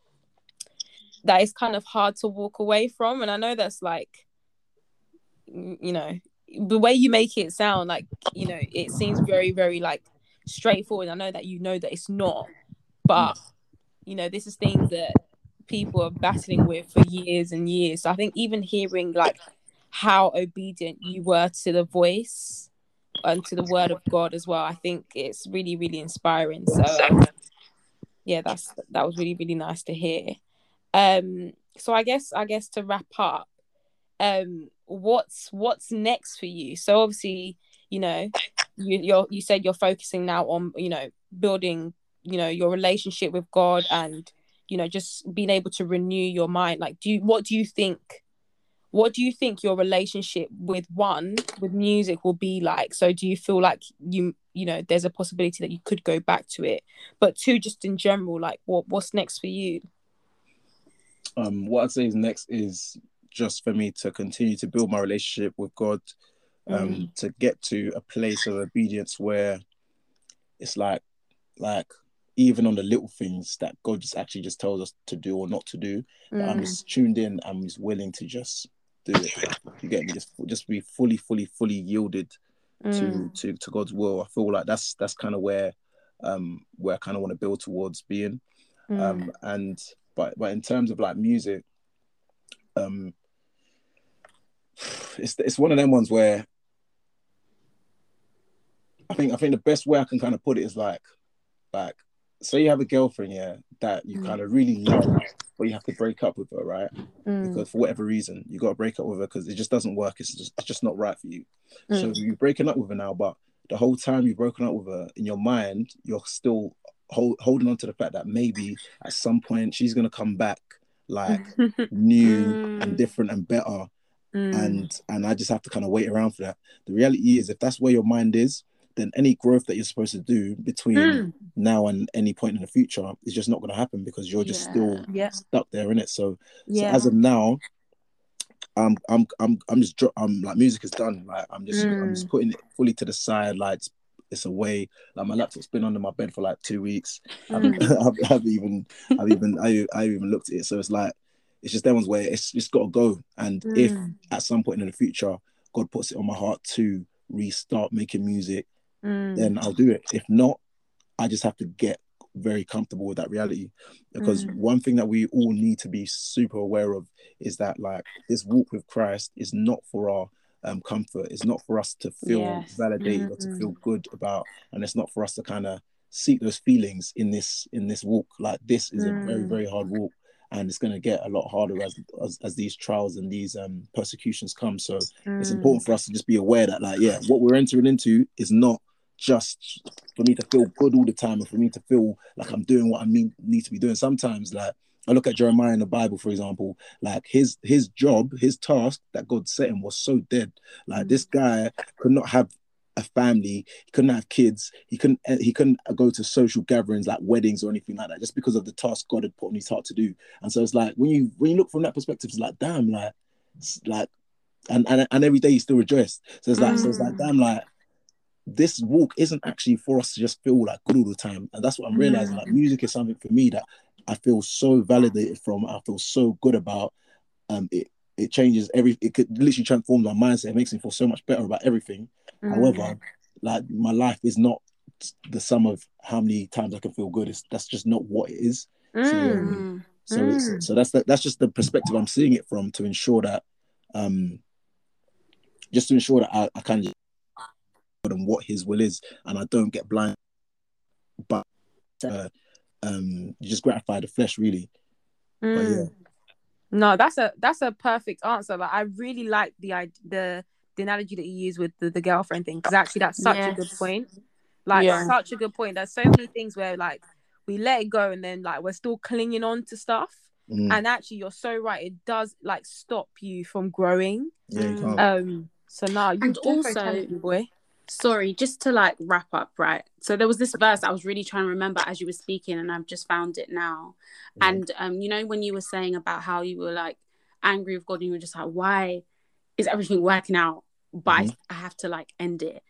that is kind of hard to walk away from. And I know that's like you know, the way you make it sound like, you know, it seems very, very like straightforward. I know that you know that it's not, but you know, this is things that people are battling with for years and years. So I think even hearing like how obedient you were to the voice and to the word of God as well, I think it's really, really inspiring. So yeah, that's that was really, really nice to hear. Um, so I guess I guess to wrap up, um, what's what's next for you? So obviously, you know, you you're, you said you're focusing now on you know building you know your relationship with God and you know just being able to renew your mind. Like, do you what do you think? What do you think your relationship with one with music will be like? So do you feel like you you know there's a possibility that you could go back to it? But two, just in general, like what what's next for you? Um, what I'd say is next is just for me to continue to build my relationship with God, um, mm. to get to a place of obedience where it's like, like even on the little things that God just actually just tells us to do or not to do, mm. I'm just tuned in. I'm just willing to just do it. You get me? Just just be fully, fully, fully yielded mm. to to to God's will. I feel like that's that's kind of where um where I kind of want to build towards being. Mm. Um and but but in terms of like music, um it's it's one of them ones where I think I think the best way I can kind of put it is like like say you have a girlfriend yeah that you mm. kind of really love but you have to break up with her right mm. because for whatever reason you got to break up with her because it just doesn't work it's just it's just not right for you mm. so you're breaking up with her now but the whole time you've broken up with her in your mind you're still hold, holding on to the fact that maybe at some point she's going to come back like *laughs* new and mm. different and better mm. and and I just have to kind of wait around for that. The reality is, if that's where your mind is, then any growth that you're supposed to do between mm. now and any point in the future is just not going to happen because you're just yeah. still yeah. stuck there in it. So, yeah. so as of now, I'm I'm I'm I'm just I'm like music is done. Like I'm just mm. I'm just mm. putting it fully to the side. Like it's, it's away. Like my laptop's been under my bed for like two weeks. Mm. *laughs* I've, I've, even I've even I I even looked at it. So it's like it's just that ones where it's just got to go. And if at some point in the future God puts it on my heart to restart making music, mm. then I'll do it. If not, I just have to get very comfortable with that reality. Because mm. one thing that we all need to be super aware of is that like this walk with Christ is not for our um, comfort. It's not for us to feel yes. validated mm-hmm. or to feel good about, and it's not for us to kind of seek those feelings in this in this walk. Like this is mm. a very mm. very hard walk and it's going to get a lot harder as, as, as these trials and these um, persecutions come. So mm. it's important for us to just be aware that, like, yeah, what we're entering into is not just for me to feel good all the time, and for me to feel like I'm doing what I mean need to be doing. Sometimes, like I look at Jeremiah in the Bible, for example, like his his job, his task that God set him was so dead. Like mm. this guy could not have a family. He couldn't have kids. He couldn't eh, he couldn't go to social gatherings like weddings or anything like that, just because of the task God had put on his heart to do. And so it's like when you when you look from that perspective, it's like damn, like like and and, and every day you still rejoice. So it's like mm. so it's like mm. damn, like this walk isn't actually for us to just feel like good all the time. And that's what I'm realizing. Mm. Like music is something for me that I feel so validated from. I feel so good about. Um, it it changes every. It could literally transform my mindset. It makes me feel so much better about everything. Mm. However, like my life is not the sum of how many times I can feel good. It's, that's just not what it is. Mm. So, um, so, mm. so that's the, that's just the perspective I'm seeing it from to ensure that, um, just to ensure that I, I can just and what His will is, and I don't get blind. But uh, um, you just gratify the flesh, really. But yeah. Mm. No, that's a that's a perfect answer. Like I really like the the the analogy that you use with the, the girlfriend thing because actually that's such yes. a good point. Like yeah. such a good point. There's so many things where like we let it go and then like we're still clinging on to stuff. Mm. And actually you're so right. It does like stop you from growing. Yeah, um so now you and also boy. Sorry, just to like wrap up, right? So there was this verse I was really trying to remember as you were speaking, and I've just found it now. Mm. And um, you know, when you were saying about how you were like angry with God and you were just like, why is everything working out? But I- Mhm. I have to like end it.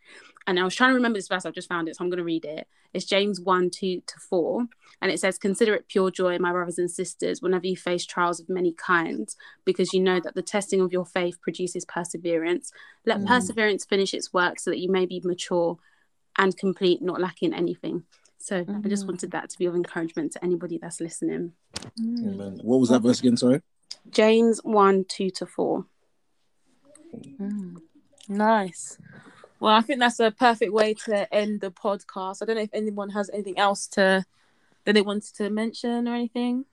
And I was trying to remember this verse. I've just found it, so I'm going to read it. It's James 1 2 to 4. And it says, Consider it pure joy, my brothers and sisters, whenever you face trials of many kinds, because you know that the testing of your faith produces perseverance. Let Mm. perseverance finish its work so that you may be mature and complete, not lacking anything. So I just Mm. wanted that to be of encouragement to anybody that's listening. Amen. What was that verse again? Sorry. James 1 2 to 4. Nice. Well, I think that's a perfect way to end the podcast. I don't know if anyone has anything else to that they wanted to mention or anything.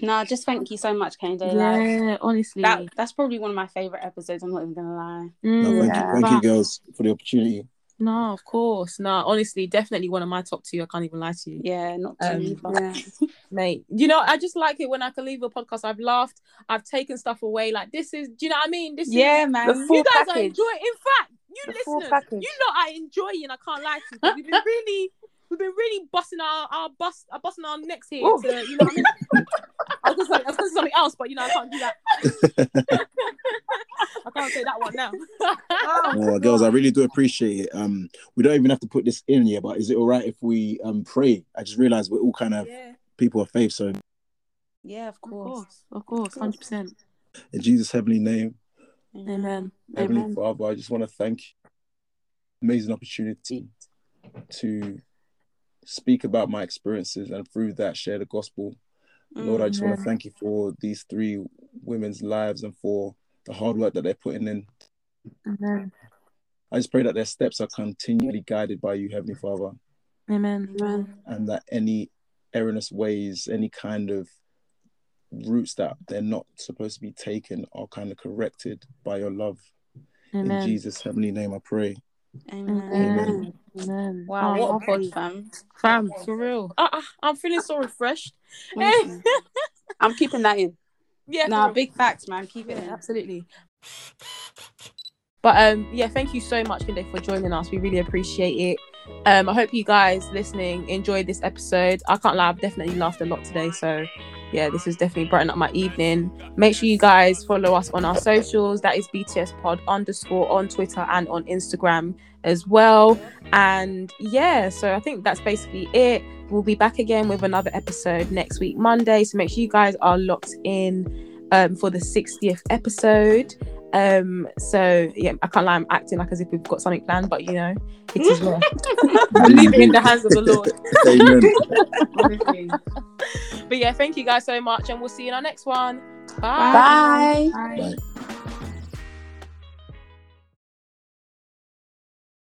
No, just thank you so much, Kane. Like, Yeah, honestly. that, that's probably one of my favorite episodes. I'm not even going to lie. No, Mm. thank Yeah. you, thank you, girls, for the opportunity. No, of course. No, honestly, definitely one of my top two. I can't even lie to you. Yeah, not too Um. Yeah. *laughs* mate. You know, I just like it when I can leave a podcast. I've laughed, I've taken stuff away. Like this is, do you know what I mean? This Yeah, is man. you guys are enjoying. In fact, you The listeners, you know I enjoy you, and I can't lie to you. We've been really, we've been really busting our our bust, uh, busting our necks here. To, you know what I mean? *laughs* I was going to say something else, but you know I can't do that. *laughs* I can't say that one now. Oh, girls, I really do appreciate it. Um, we don't even have to put this in here, but is it all right if we um pray? I just realized we're all kind of yeah, people of faith, so Yeah, of of course. course, of course, hundred percent. in Jesus' heavenly name, Amen. Heavenly Amen. Father, I just want to thank you. Amazing opportunity to speak about my experiences and through that share the gospel. Lord, I just want to mm-hmm. thank you for these three women's lives and for the hard work that they're putting in. Amen. I just pray that their steps are continually guided by you, Heavenly Father, Amen. Amen. and that any erroneous ways, any kind of routes that they're not supposed to be taken are kind of corrected by your love. In Jesus' heavenly name, I pray. Amen. Amen. Amen. Wow, Oh, what a pod, fam. fam, for real. I, I, I'm feeling so refreshed. Honestly. *laughs* I'm keeping that in. yeah, Nah, big facts, man. Keep it in. absolutely. But um, yeah, thank you so much, Kinde, for joining us. We really appreciate it. Um, I hope you guys listening enjoyed this episode. I can't lie, I've definitely laughed a lot today. So yeah, this has definitely brightened up my evening. Make sure you guys follow us on our socials. That is BTS Pod underscore on Twitter and on Instagram as well. And yeah, so I think that's basically it. We'll be back again with another episode next week, Monday. So make sure you guys are locked in um, for the 60th episode. Um, so yeah, I can't lie, I'm acting like as if we've got something planned, but you know, it is well. we'll leave it in the hands of the Lord. *laughs* But yeah, thank you guys so much, and we'll see you in our next one. Bye. Bye. Bye.